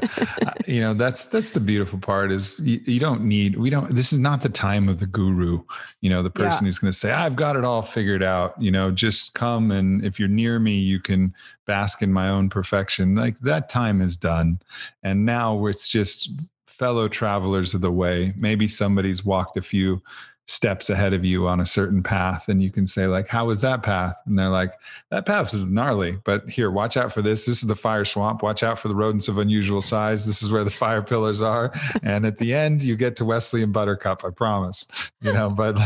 you know that's that's the beautiful part is you, you, don't need we don't. This is not the time of the guru. You know, the person yeah. who's going to say I've got it all figured out. You know, just come and if you're near me, you can bask in my own perfection. Like that time is done, and now it's just fellow travelers of the way. Maybe somebody's walked a few steps ahead of you on a certain path and you can say like how was that path? And they're like that path was gnarly but here watch out for this. This is the fire swamp. Watch out for the rodents of unusual size. This is where the fire pillars are. And at the end you get to wesley and buttercup i promise you know but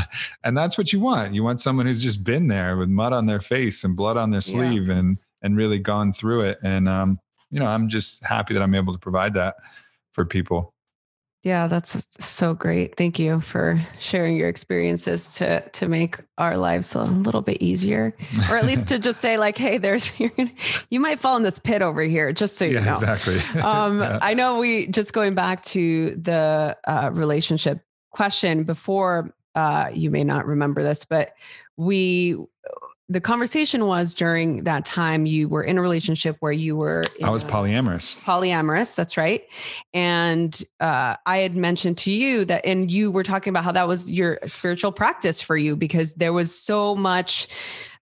and that's what you want. You want someone who's just been there with mud on their face and blood on their sleeve yeah. and and really gone through it. And um you know i'm just happy that i'm able to provide that for people yeah, that's so great. Thank you for sharing your experiences to to make our lives a little bit easier, or at least to just say like, "Hey, there's you're gonna, you might fall in this pit over here," just so you yeah, know. Exactly. um, yeah. I know we just going back to the uh, relationship question before. Uh, you may not remember this, but we the conversation was during that time you were in a relationship where you were i was polyamorous. polyamorous that's right. And uh, i had mentioned to you that and you were talking about how that was your spiritual practice for you because there was so much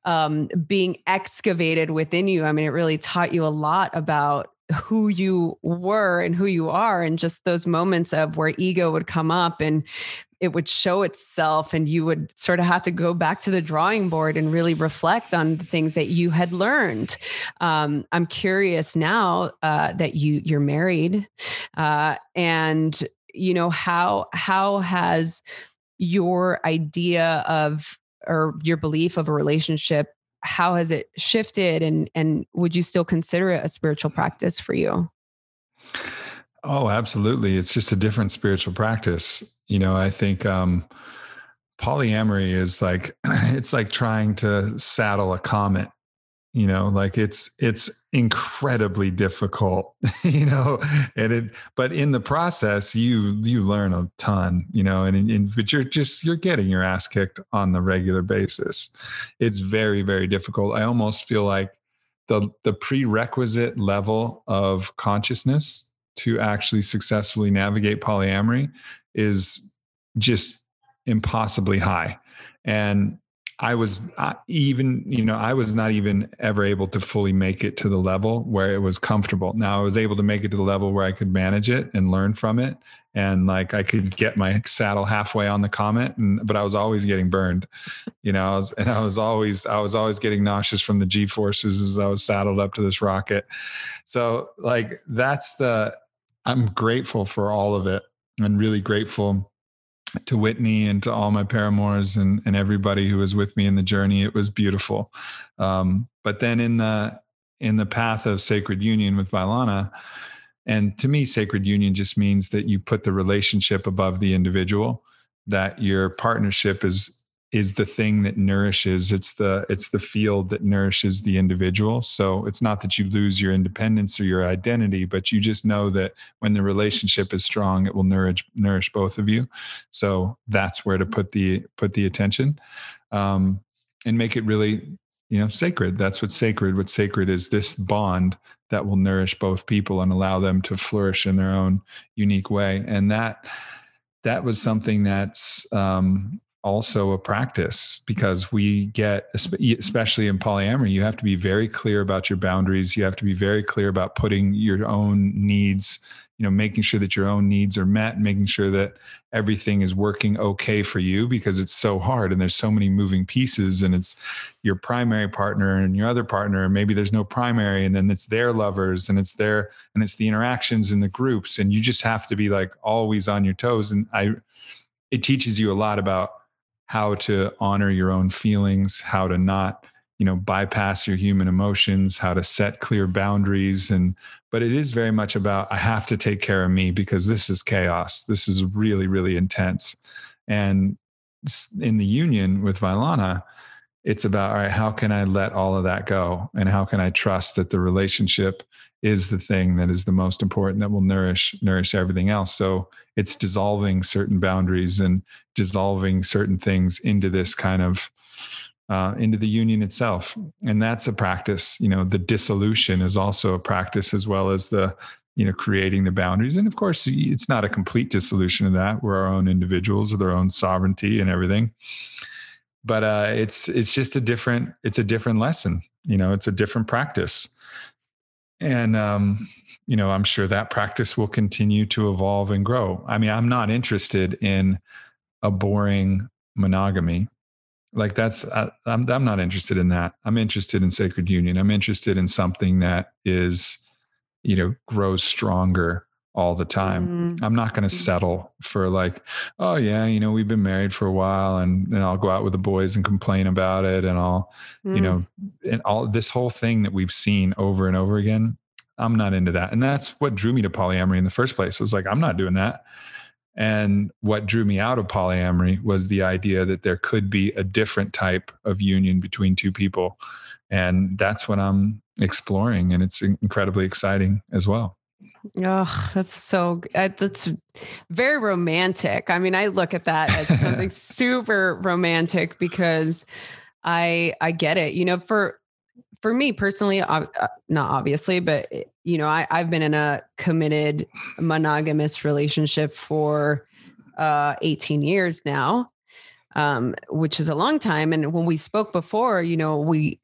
um, being excavated within you. I mean it really taught you a lot about who you were and who you are and just those moments of where ego would come up and it would show itself and you would sort of have to go back to the drawing board and really reflect on the things that you had learned. Um, i'm curious now uh, that you you're married uh, and you know how how has your idea of or your belief of a relationship how has it shifted and and would you still consider it a spiritual practice for you Oh, absolutely. It's just a different spiritual practice. You know, I think um, polyamory is like it's like trying to saddle a comet. You know, like it's it's incredibly difficult. You know, and it but in the process, you you learn a ton. You know, and, and but you're just you're getting your ass kicked on the regular basis. It's very very difficult. I almost feel like the the prerequisite level of consciousness to actually successfully navigate polyamory is just impossibly high. And I was even, you know, I was not even ever able to fully make it to the level where it was comfortable. Now I was able to make it to the level where I could manage it and learn from it. And like I could get my saddle halfway on the comet and but I was always getting burned. You know, I was and I was always I was always getting nauseous from the G forces as I was saddled up to this rocket. So like that's the I'm grateful for all of it and really grateful to Whitney and to all my paramours and, and everybody who was with me in the journey. It was beautiful. Um, but then in the in the path of sacred union with Vylana, and to me, sacred union just means that you put the relationship above the individual. that your partnership is is the thing that nourishes it's the it's the field that nourishes the individual. So it's not that you lose your independence or your identity but you just know that when the relationship is strong it will nourish nourish both of you. So that's where to put the put the attention um, and make it really you know sacred. That's what's sacred. What's sacred is this bond that will nourish both people and allow them to flourish in their own unique way. And that that was something that's um, also a practice because we get especially in polyamory you have to be very clear about your boundaries. You have to be very clear about putting your own needs you know making sure that your own needs are met making sure that everything is working okay for you because it's so hard and there's so many moving pieces and it's your primary partner and your other partner and maybe there's no primary and then it's their lovers and it's their and it's the interactions in the groups and you just have to be like always on your toes and i it teaches you a lot about how to honor your own feelings, how to not, you know, bypass your human emotions, how to set clear boundaries. And, but it is very much about, I have to take care of me because this is chaos. This is really, really intense. And in the union with Vylana, it's about, all right, how can I let all of that go? And how can I trust that the relationship is the thing that is the most important that will nourish nourish everything else. So it's dissolving certain boundaries and dissolving certain things into this kind of uh, into the union itself. And that's a practice you know the dissolution is also a practice as well as the you know creating the boundaries. And of course it's not a complete dissolution of that. We're our own individuals with our own sovereignty and everything. But uh, it's it's just a different it's a different lesson you know it's a different practice and um, you know i'm sure that practice will continue to evolve and grow. I mean i'm not interested in a boring monogamy. Like that's I, I'm, I'm not interested in that. I'm interested in sacred union. I'm interested in something that is you know grows stronger all the time. Mm-hmm. I'm not going to mm-hmm. settle for like, oh yeah, you know, we've been married for a while and then I'll go out with the boys and complain about it and I'll, mm. you know, and all this whole thing that we've seen over and over again. I'm not into that. And that's what drew me to polyamory in the first place. It was like, I'm not doing that. And what drew me out of polyamory was the idea that there could be a different type of union between two people. And that's what I'm exploring. And it's incredibly exciting as well. Oh, that's so that's very romantic. I mean, I look at that as something super romantic because I I get it. You know, for for me personally, uh, not obviously, but eh, you know, I I've been in a committed monogamous relationship for uh 18 years now. Um, which is a long time. And when we spoke before, you know, we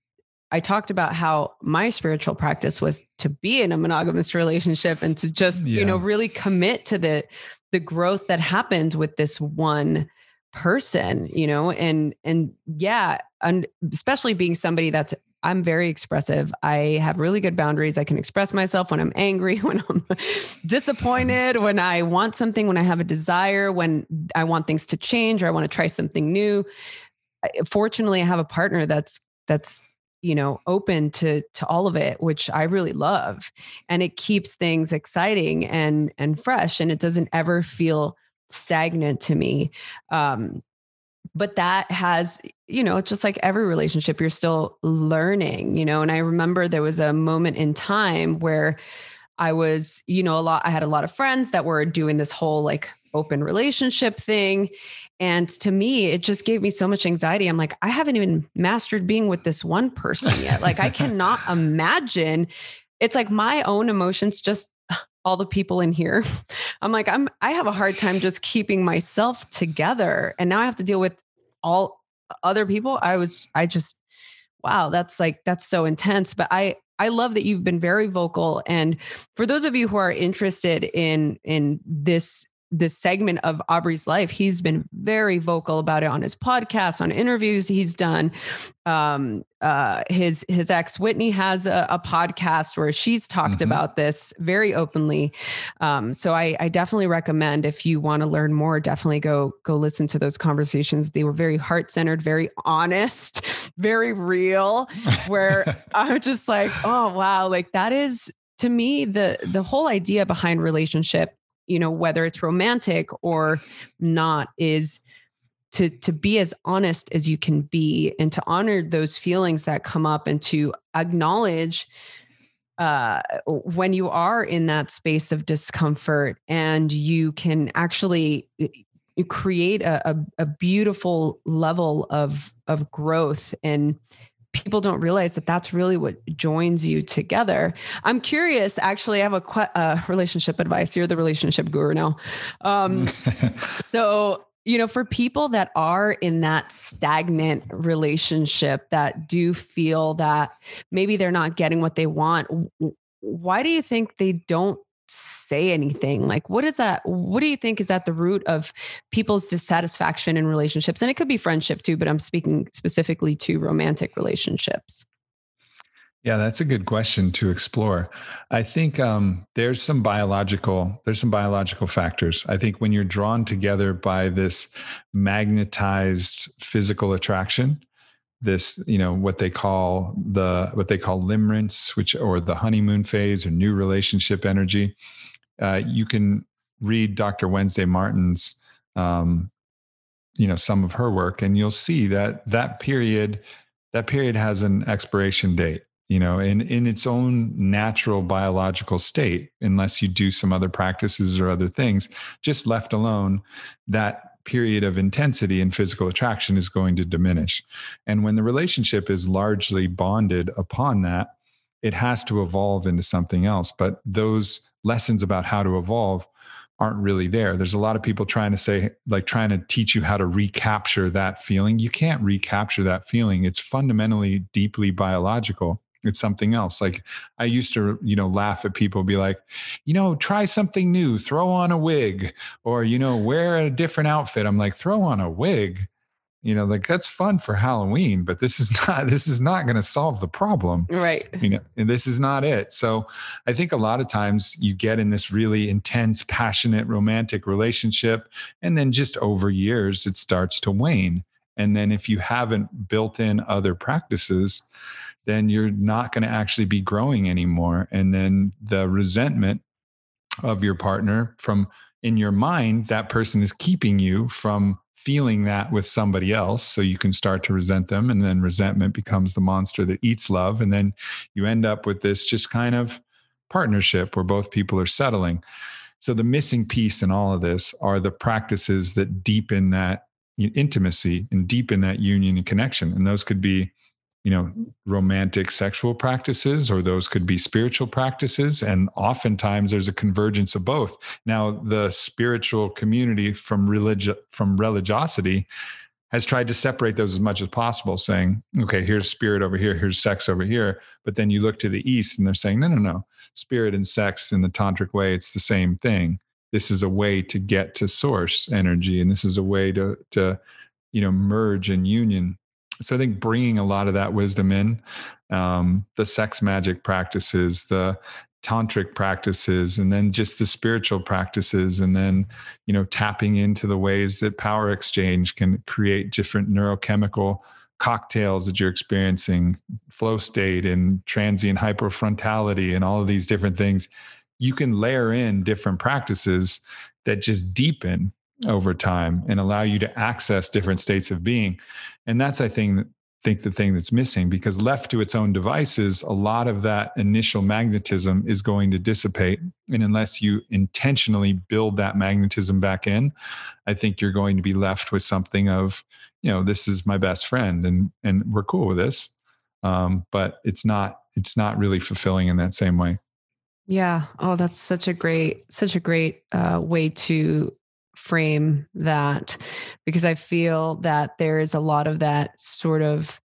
I talked about how my spiritual practice was to be in a monogamous relationship and to just, yeah. you know, really commit to the the growth that happens with this one person, you know, and and yeah, and especially being somebody that's I'm very expressive. I have really good boundaries. I can express myself when I'm angry, when I'm disappointed, when I want something, when I have a desire, when I want things to change or I want to try something new. Fortunately, I have a partner that's that's you know open to to all of it which i really love and it keeps things exciting and and fresh and it doesn't ever feel stagnant to me um but that has you know just like every relationship you're still learning you know and i remember there was a moment in time where i was you know a lot i had a lot of friends that were doing this whole like open relationship thing and to me, it just gave me so much anxiety. I'm like, I haven't even mastered being with this one person yet. Like, I cannot imagine. It's like my own emotions, just all the people in here. I'm like, I'm, I have a hard time just keeping myself together. And now I have to deal with all other people. I was, I just, wow, that's like, that's so intense. But I, I love that you've been very vocal. And for those of you who are interested in in this this segment of Aubrey's life. He's been very vocal about it on his podcast, on interviews he's done. Um, uh, his his ex Whitney has a, a podcast where she's talked mm-hmm. about this very openly. Um, so I, I definitely recommend if you want to learn more, definitely go go listen to those conversations. They were very heart centered, very honest, very real. Where I'm just like, oh wow, like that is to me the the whole idea behind relationship you know whether it's romantic or not is to to be as honest as you can be and to honor those feelings that come up and to acknowledge uh, when you are in that space of discomfort and you can actually create a, a, a beautiful level of of growth and people don't realize that that's really what joins you together. I'm curious, actually, I have a uh, relationship advice. You're the relationship guru now. Um, so, you know, for people that are in that stagnant relationship that do feel that maybe they're not getting what they want, why do you think they don't say anything? Like what is that what do you think is at the root of people's dissatisfaction in relationships? And it could be friendship too but i'm speaking specifically to romantic relationships. Yeah that's a good question to explore. I think um, there's some biological there's some biological factors. I think when you're drawn together by this magnetized physical attraction this you know what they call the what they call limerence which or the honeymoon phase or new relationship energy. Uh, you can read dr wednesday martin's um, you know some of her work and you'll see that that period that period has an expiration date you know in in its own natural biological state unless you do some other practices or other things just left alone that period of intensity and physical attraction is going to diminish. And when the relationship is largely bonded upon that, it has to evolve into something else. But those lessons about how to evolve aren't really there. There's a lot of people trying to say, like, trying to teach you how to recapture that feeling. You can't recapture that feeling. It's fundamentally deeply biological it's something else. Like i used to you know laugh at people be like you know try something new throw on a wig or you know wear a different outfit. I'm like throw on a wig? You know like that's fun for halloween but this is not this is not going to solve the problem right. you know and this is not it. So i think a lot of times you get in this really intense passionate romantic relationship and then just over years it starts to wane. And then if you haven't built in other practices then you're not going to actually be growing anymore. And then the resentment of your partner from in your mind, that person is keeping you from feeling that with somebody else. So you can start to resent them. And then resentment becomes the monster that eats love. And then you end up with this just kind of partnership where both people are settling. So the missing piece in all of this are the practices that deepen that intimacy and deepen that union and connection. And those could be you know romantic sexual practices or those could be spiritual practices and oftentimes there's a convergence of both. Now the spiritual community from religion from religiosity has tried to separate those as much as possible saying okay here's spirit over here here's sex over here but then you look to the east and they're saying no no no spirit and sex in the tantric way it's the same thing. This is a way to get to source energy and this is a way to to you know merge and union so I think bringing a lot of that wisdom in, um, the sex magic practices, the tantric practices, and then just the spiritual practices, and then you know tapping into the ways that power exchange can create different neurochemical cocktails that you're experiencing, flow state and transient hypofrontality, and all of these different things. You can layer in different practices that just deepen over time and allow you to access different states of being. And that's, I think, think the thing that's missing because left to its own devices, a lot of that initial magnetism is going to dissipate. And unless you intentionally build that magnetism back in, I think you're going to be left with something of, you know, this is my best friend and and we're cool with this. Um, but it's not it's not really fulfilling in that same way. Yeah. Oh, that's such a great, such a great uh, way to frame that because I feel that there is a lot of that sort of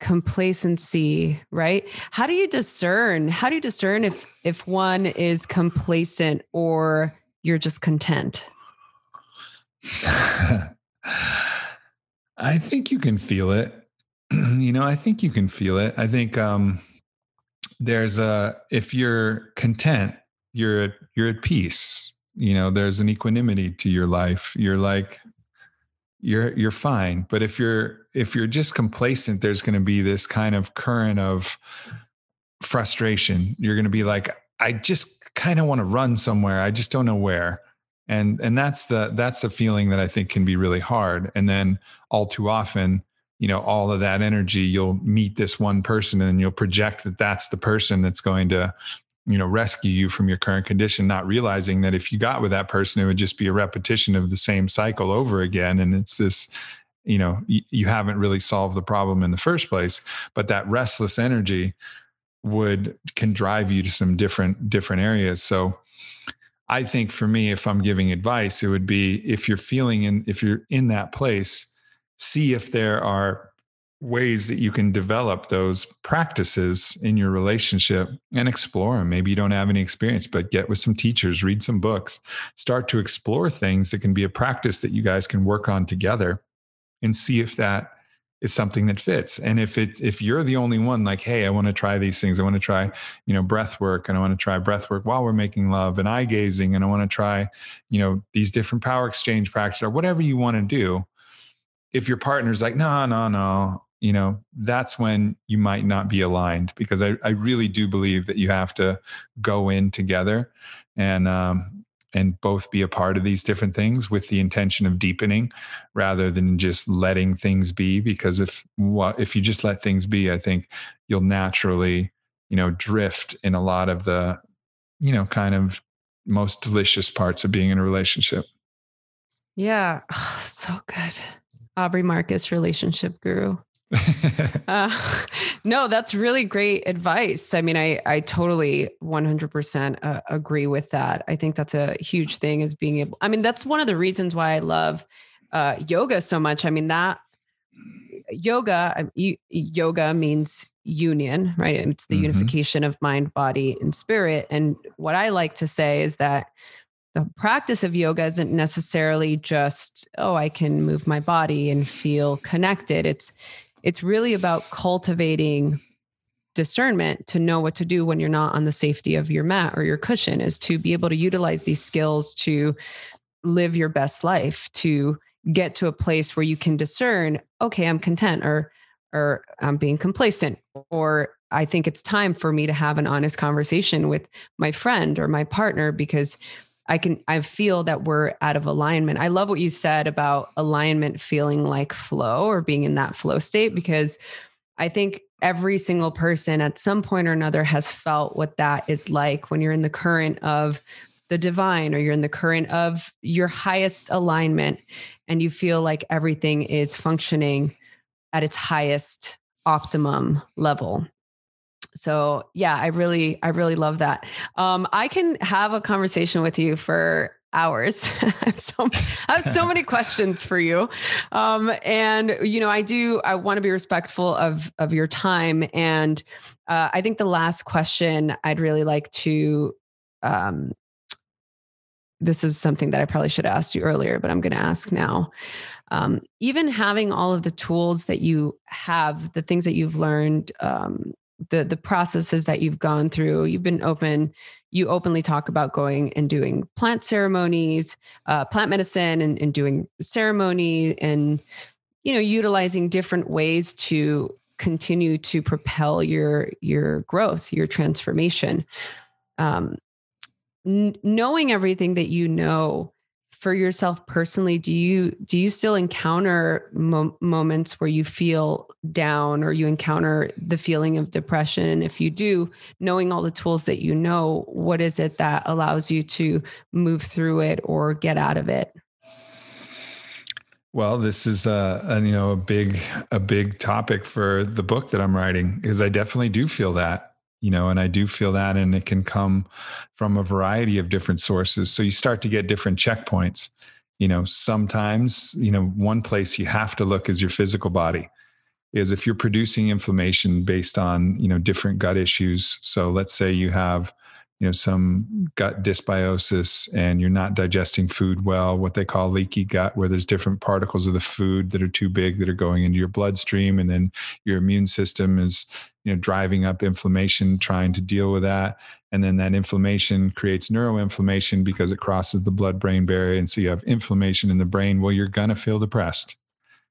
complacency right? How do you discern how do you discern if if one is complacent or you're just content? I think you can feel it. You know i think you can feel it. I think um there's a if you're content you're you're at peace you know there's an equanimity to your life. You're like you're you're fine. But if you're if you're just complacent there's going to be this kind of current of frustration. You're going to be like i just kind of want to run somewhere. I just don't know where. And and that's the that's the feeling that i think can be really hard. And then all too often you know all of that energy you'll meet this one person and you'll project that that's the person that's going to you know rescue you from your current condition not realizing that if you got with that person it would just be a repetition of the same cycle over again. And it's this you know you, you haven't really solved the problem in the first place but that restless energy would can drive you to some different different areas. So i think for me if i'm giving advice it would be if you're feeling in if you're in that place see if there are ways that you can develop those practices in your relationship and explore them. Maybe you don't have any experience, but get with some teachers, read some books, start to explore things that can be a practice that you guys can work on together and see if that is something that fits. And if it if you're the only one like, hey, I want to try these things. I want to try, you know, breath work and I want to try breath work while we're making love and eye gazing and I want to try, you know, these different power exchange practices or whatever you want to do. If your partner's like, no, no, no, you know, that's when you might not be aligned because I, I really do believe that you have to go in together and um, and both be a part of these different things with the intention of deepening rather than just letting things be because if what if you just let things be i think you'll naturally you know drift in a lot of the you know kind of most delicious parts of being in a relationship. Yeah. Oh, so good. Aubrey marcus relationship guru uh, no, that's really great advice. I mean, I I totally 100% uh, agree with that. I think that's a huge thing is being able. I mean, that's one of the reasons why I love uh, yoga so much. I mean, that yoga yoga means union, right? It's the mm-hmm. unification of mind, body, and spirit. And what I like to say is that the practice of yoga isn't necessarily just oh i can move my body and feel connected it's it's really about cultivating discernment to know what to do when you're not on the safety of your mat or your cushion is to be able to utilize these skills to live your best life to get to a place where you can discern okay i'm content or or i'm being complacent or i think it's time for me to have an honest conversation with my friend or my partner because I can I feel that we're out of alignment. I love what you said about alignment feeling like flow or being in that flow state because I think every single person at some point or another has felt what that is like when you're in the current of the divine or you're in the current of your highest alignment and you feel like everything is functioning at its highest optimum level so yeah i really i really love that. Um, i can have a conversation with you for hours. So i have so many questions for you. Um, and you know i do i want to be respectful of of your time and uh, i think the last question i'd really like to um, this is something that i probably should have asked you earlier but i'm going to ask now. Um, even having all of the tools that you have the things that you've learned um, the the processes that you've gone through you've been open you openly talk about going and doing plant ceremonies uh, plant medicine and, and doing ceremony and you know utilizing different ways to continue to propel your your growth your transformation. Um, n- knowing everything that you know for yourself personally do you do you still encounter mo- moments where you feel down or you encounter the feeling of depression? And if you do knowing all the tools that you know what is it that allows you to move through it or get out of it? Well this is a, a you know a big a big topic for the book that i'm writing because i definitely do feel that you know and i do feel that and it can come from a variety of different sources. So you start to get different checkpoints. You know sometimes you know one place you have to look is your physical body is if you're producing inflammation based on you know different gut issues. So let's say you have you know some gut dysbiosis and you're not digesting food well what they call leaky gut where there's different particles of the food that are too big that are going into your bloodstream and then your immune system is you know driving up inflammation trying to deal with that. And then that inflammation creates neuroinflammation because it crosses the blood brain barrier and so you have inflammation in the brain. Well you're going to feel depressed.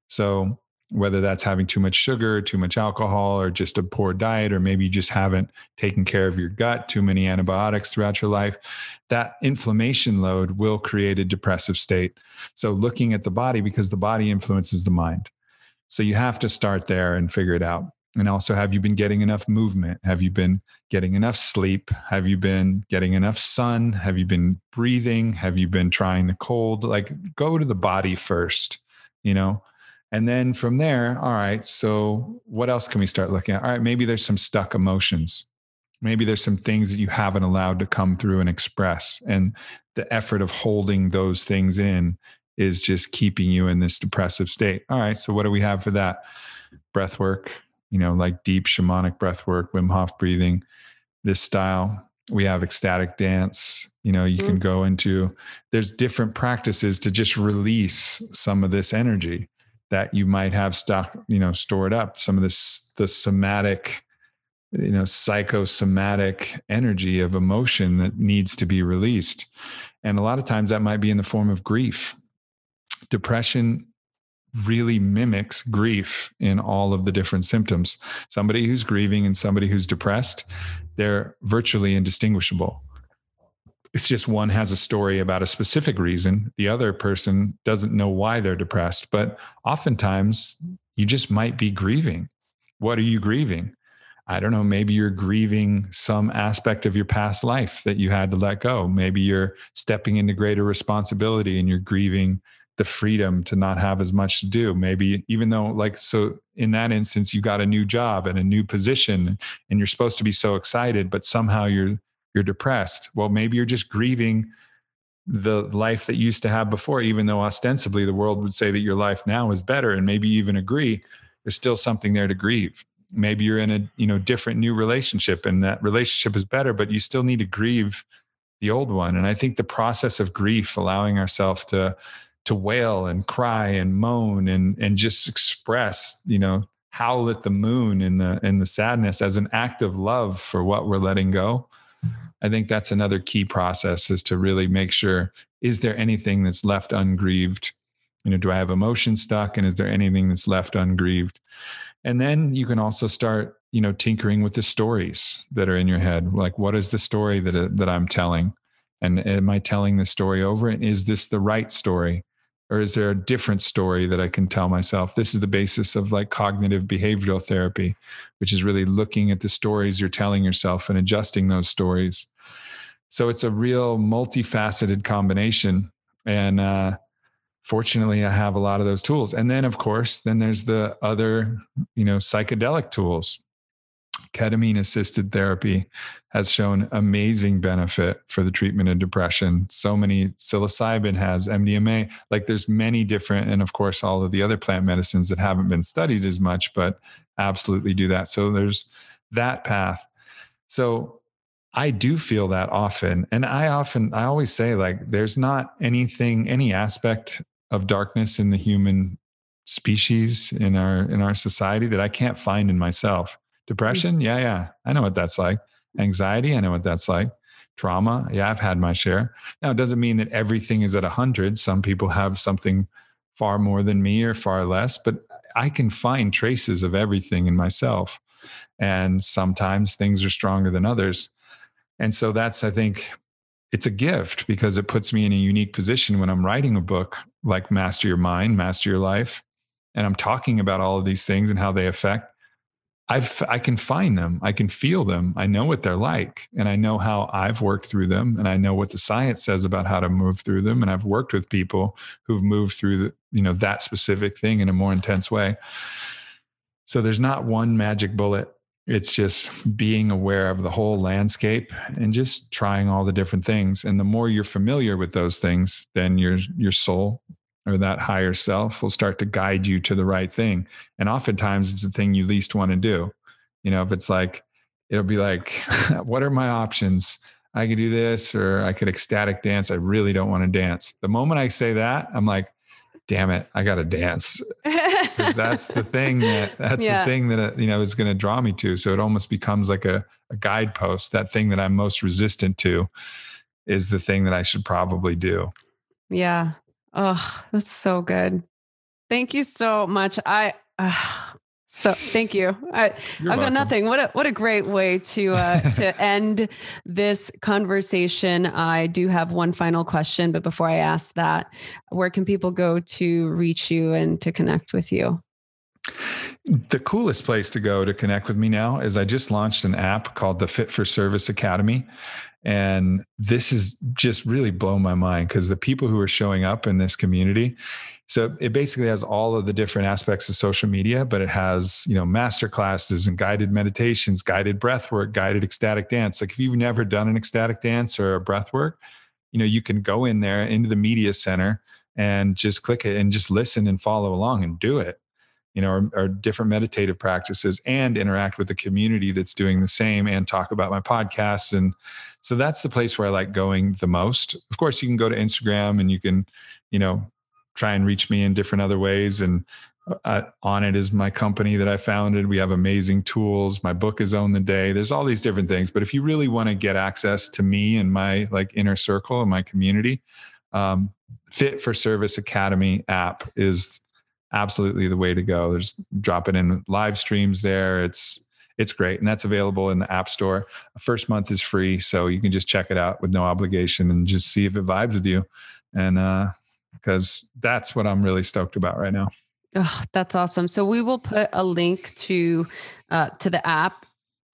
So whether that's having too much sugar, too much alcohol, or just a poor diet, or maybe you just haven't taken care of your gut, too many antibiotics throughout your life, that inflammation load will create a depressive state. So, looking at the body, because the body influences the mind. So, you have to start there and figure it out. And also, have you been getting enough movement? Have you been getting enough sleep? Have you been getting enough sun? Have you been breathing? Have you been trying the cold? Like, go to the body first, you know? And then from there, all right, so what else can we start looking at? All right, maybe there's some stuck emotions. Maybe there's some things that you haven't allowed to come through and express. And the effort of holding those things in is just keeping you in this depressive state. All right, so what do we have for that? Breath work, you know, like deep shamanic breath work, Wim Hof breathing, this style. We have ecstatic dance. You know, you mm-hmm. can go into, there's different practices to just release some of this energy that you might have stuck, you know, stored up. Some of this, the somatic, you know, psychosomatic energy of emotion that needs to be released. And a lot of times that might be in the form of grief. Depression really mimics grief in all of the different symptoms. Somebody who's grieving and somebody who's depressed, they're virtually indistinguishable. It's just one has a story about a specific reason. The other person doesn't know why they're depressed, but oftentimes you just might be grieving. What are you grieving? I don't know, maybe you're grieving some aspect of your past life that you had to let go. Maybe you're stepping into greater responsibility and you're grieving the freedom to not have as much to do. Maybe even though, like, so in that instance, you got a new job and a new position and you're supposed to be so excited, but somehow you're you're depressed. Well, maybe you're just grieving the life that you used to have before, even though ostensibly the world would say that your life now is better, and maybe you even agree, there's still something there to grieve. Maybe you're in a you know different new relationship and that relationship is better, but you still need to grieve the old one. And I think the process of grief, allowing ourselves to to wail and cry and moan and and just express, you know, howl at the moon in the in the sadness as an act of love for what we're letting go. I think that's another key process is to really make sure is there anything that's left ungrieved? You know, do I have emotion stuck and is there anything that's left ungrieved? And then you can also start, you know, tinkering with the stories that are in your head. Like what is the story that that I'm telling? And am I telling the story over and is this the right story? Or is there a different story that i can tell myself? This is the basis of like cognitive behavioral therapy which is really looking at the stories you're telling yourself and adjusting those stories. So it's a real multifaceted combination and uh, fortunately i have a lot of those tools. And then of course then there's the other you know psychedelic tools ketamine assisted therapy has shown amazing benefit for the treatment of depression. So many psilocybin has MDMA, like there's many different, and of course, all of the other plant medicines that haven't been studied as much, but absolutely do that. So there's that path. So I do feel that often. And I often, I always say, like, there's not anything, any aspect of darkness in the human species in our in our society that I can't find in myself. Depression? Mm-hmm. Yeah, yeah. I know what that's like. Anxiety? I know what that's like. Trauma? Yeah, I've had my share. Now, it doesn't mean that everything is at 100. Some people have something far more than me or far less, but I can find traces of everything in myself. And sometimes things are stronger than others. And so that's, I think, it's a gift because it puts me in a unique position when I'm writing a book like Master Your Mind, Master Your Life, and I'm talking about all of these things and how they affect I've, I can find them. I can feel them. I know what they're like. And I know how I've worked through them. And I know what the science says about how to move through them. And I've worked with people who've moved through the, you know, that specific thing in a more intense way. So there's not one magic bullet. It's just being aware of the whole landscape and just trying all the different things. And the more you're familiar with those things, then your your soul or that higher self will start to guide you to the right thing. And oftentimes it's the thing you least want to do. You know, if it's like, it'll be like, what are my options? I could do this or I could ecstatic dance. I really don't want to dance. The moment I say that, I'm like, damn it, I got to dance. that's the thing that that's yeah. the thing that uh, you know is going to draw me to. So it almost becomes like a, a guidepost. That thing that I'm most resistant to is the thing that I should probably do. Yeah. Oh, that's so good. Thank you so much. I Uh, so thank you. I, have got nothing. What a what a great way to uh, to end this conversation. I do have one final question, but before I ask that, where can people go to reach you and to connect with you? The coolest place to go to connect with me now is I just launched an app called the Fit for Service Academy. And this is just really blown my mind because the people who are showing up in this community, so it basically has all of the different aspects of social media, but it has, you know, master classes and guided meditations, guided breath work, guided ecstatic dance. Like if you've never done an ecstatic dance or a breath work, you know, you can go in there into the media center and just click it and just listen and follow along and do it you know, or, or, different meditative practices and interact with the community that's doing the same and talk about my podcasts. And so that's the place where I like going the most. Of course, you can go to Instagram and you can, you know, try and reach me in different other ways. And uh, Onnit is my company that I founded. We have amazing tools. My book is Own the Day. There's all these different things. But if you really want to get access to me and my like inner circle and my community, um, Fit for Service Academy app is absolutely the way to go. There's dropping in live streams there. It's it's great, and that's available in the App Store. First month is free, so you can just check it out with no obligation and just see if it vibes with you. And because uh, that's what I'm really stoked about right now. Oh, that's awesome. So we will put a link to uh, to the app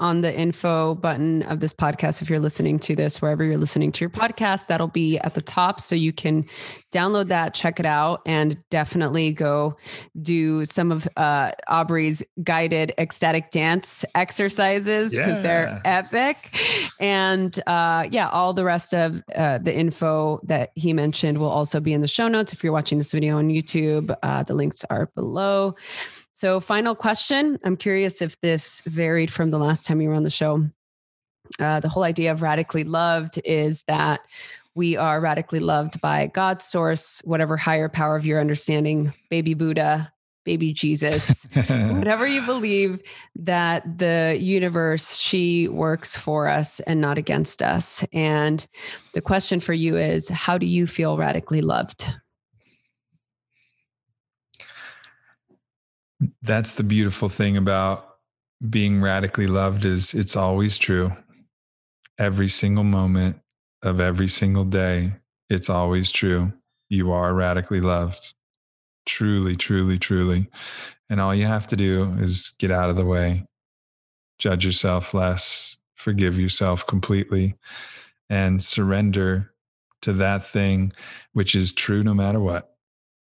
on the info button of this podcast. If you're listening to this, wherever you're listening to your podcast, that'll be at the top. So you can download that, check it out, and definitely go do some of uh, Aubrey's guided ecstatic dance exercises because yeah. they're epic. And uh, yeah, all the rest of uh, the info that he mentioned will also be in the show notes. If you're watching this video on YouTube, uh, the links are below. So, final question. I'm curious if this varied from the last time you were on the show. Uh, the whole idea of radically loved is that we are radically loved by God's source, whatever higher power of your understanding, baby Buddha, baby Jesus, whatever you believe, that the universe, she works for us and not against us. And the question for you is how do you feel radically loved? That's the beautiful thing about being radically loved is it's always true. Every single moment of every single day it's always true. You are radically loved. Truly truly truly. And all you have to do is get out of the way. Judge yourself less. Forgive yourself completely. And surrender to that thing which is true no matter what.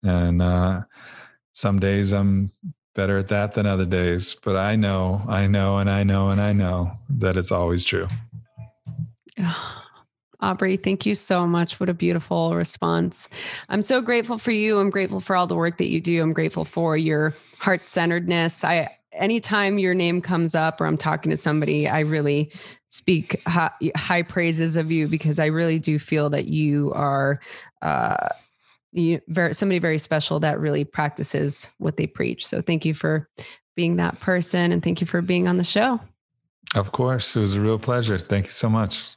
And uh, some days i'm better at that than other days. But I know, I know, and I know, and I know that it's always true. Aubrey, thank you so much. What a beautiful response. I'm so grateful for you. I'm grateful for all the work that you do. I'm grateful for your heart centeredness. I, anytime your name comes up or I'm talking to somebody, I really speak high, high praises of you because I really do feel that you are, uh, you, very, somebody very special that really practices what they preach. So thank you for being that person and thank you for being on the show. Of course. It was a real pleasure. Thank you so much.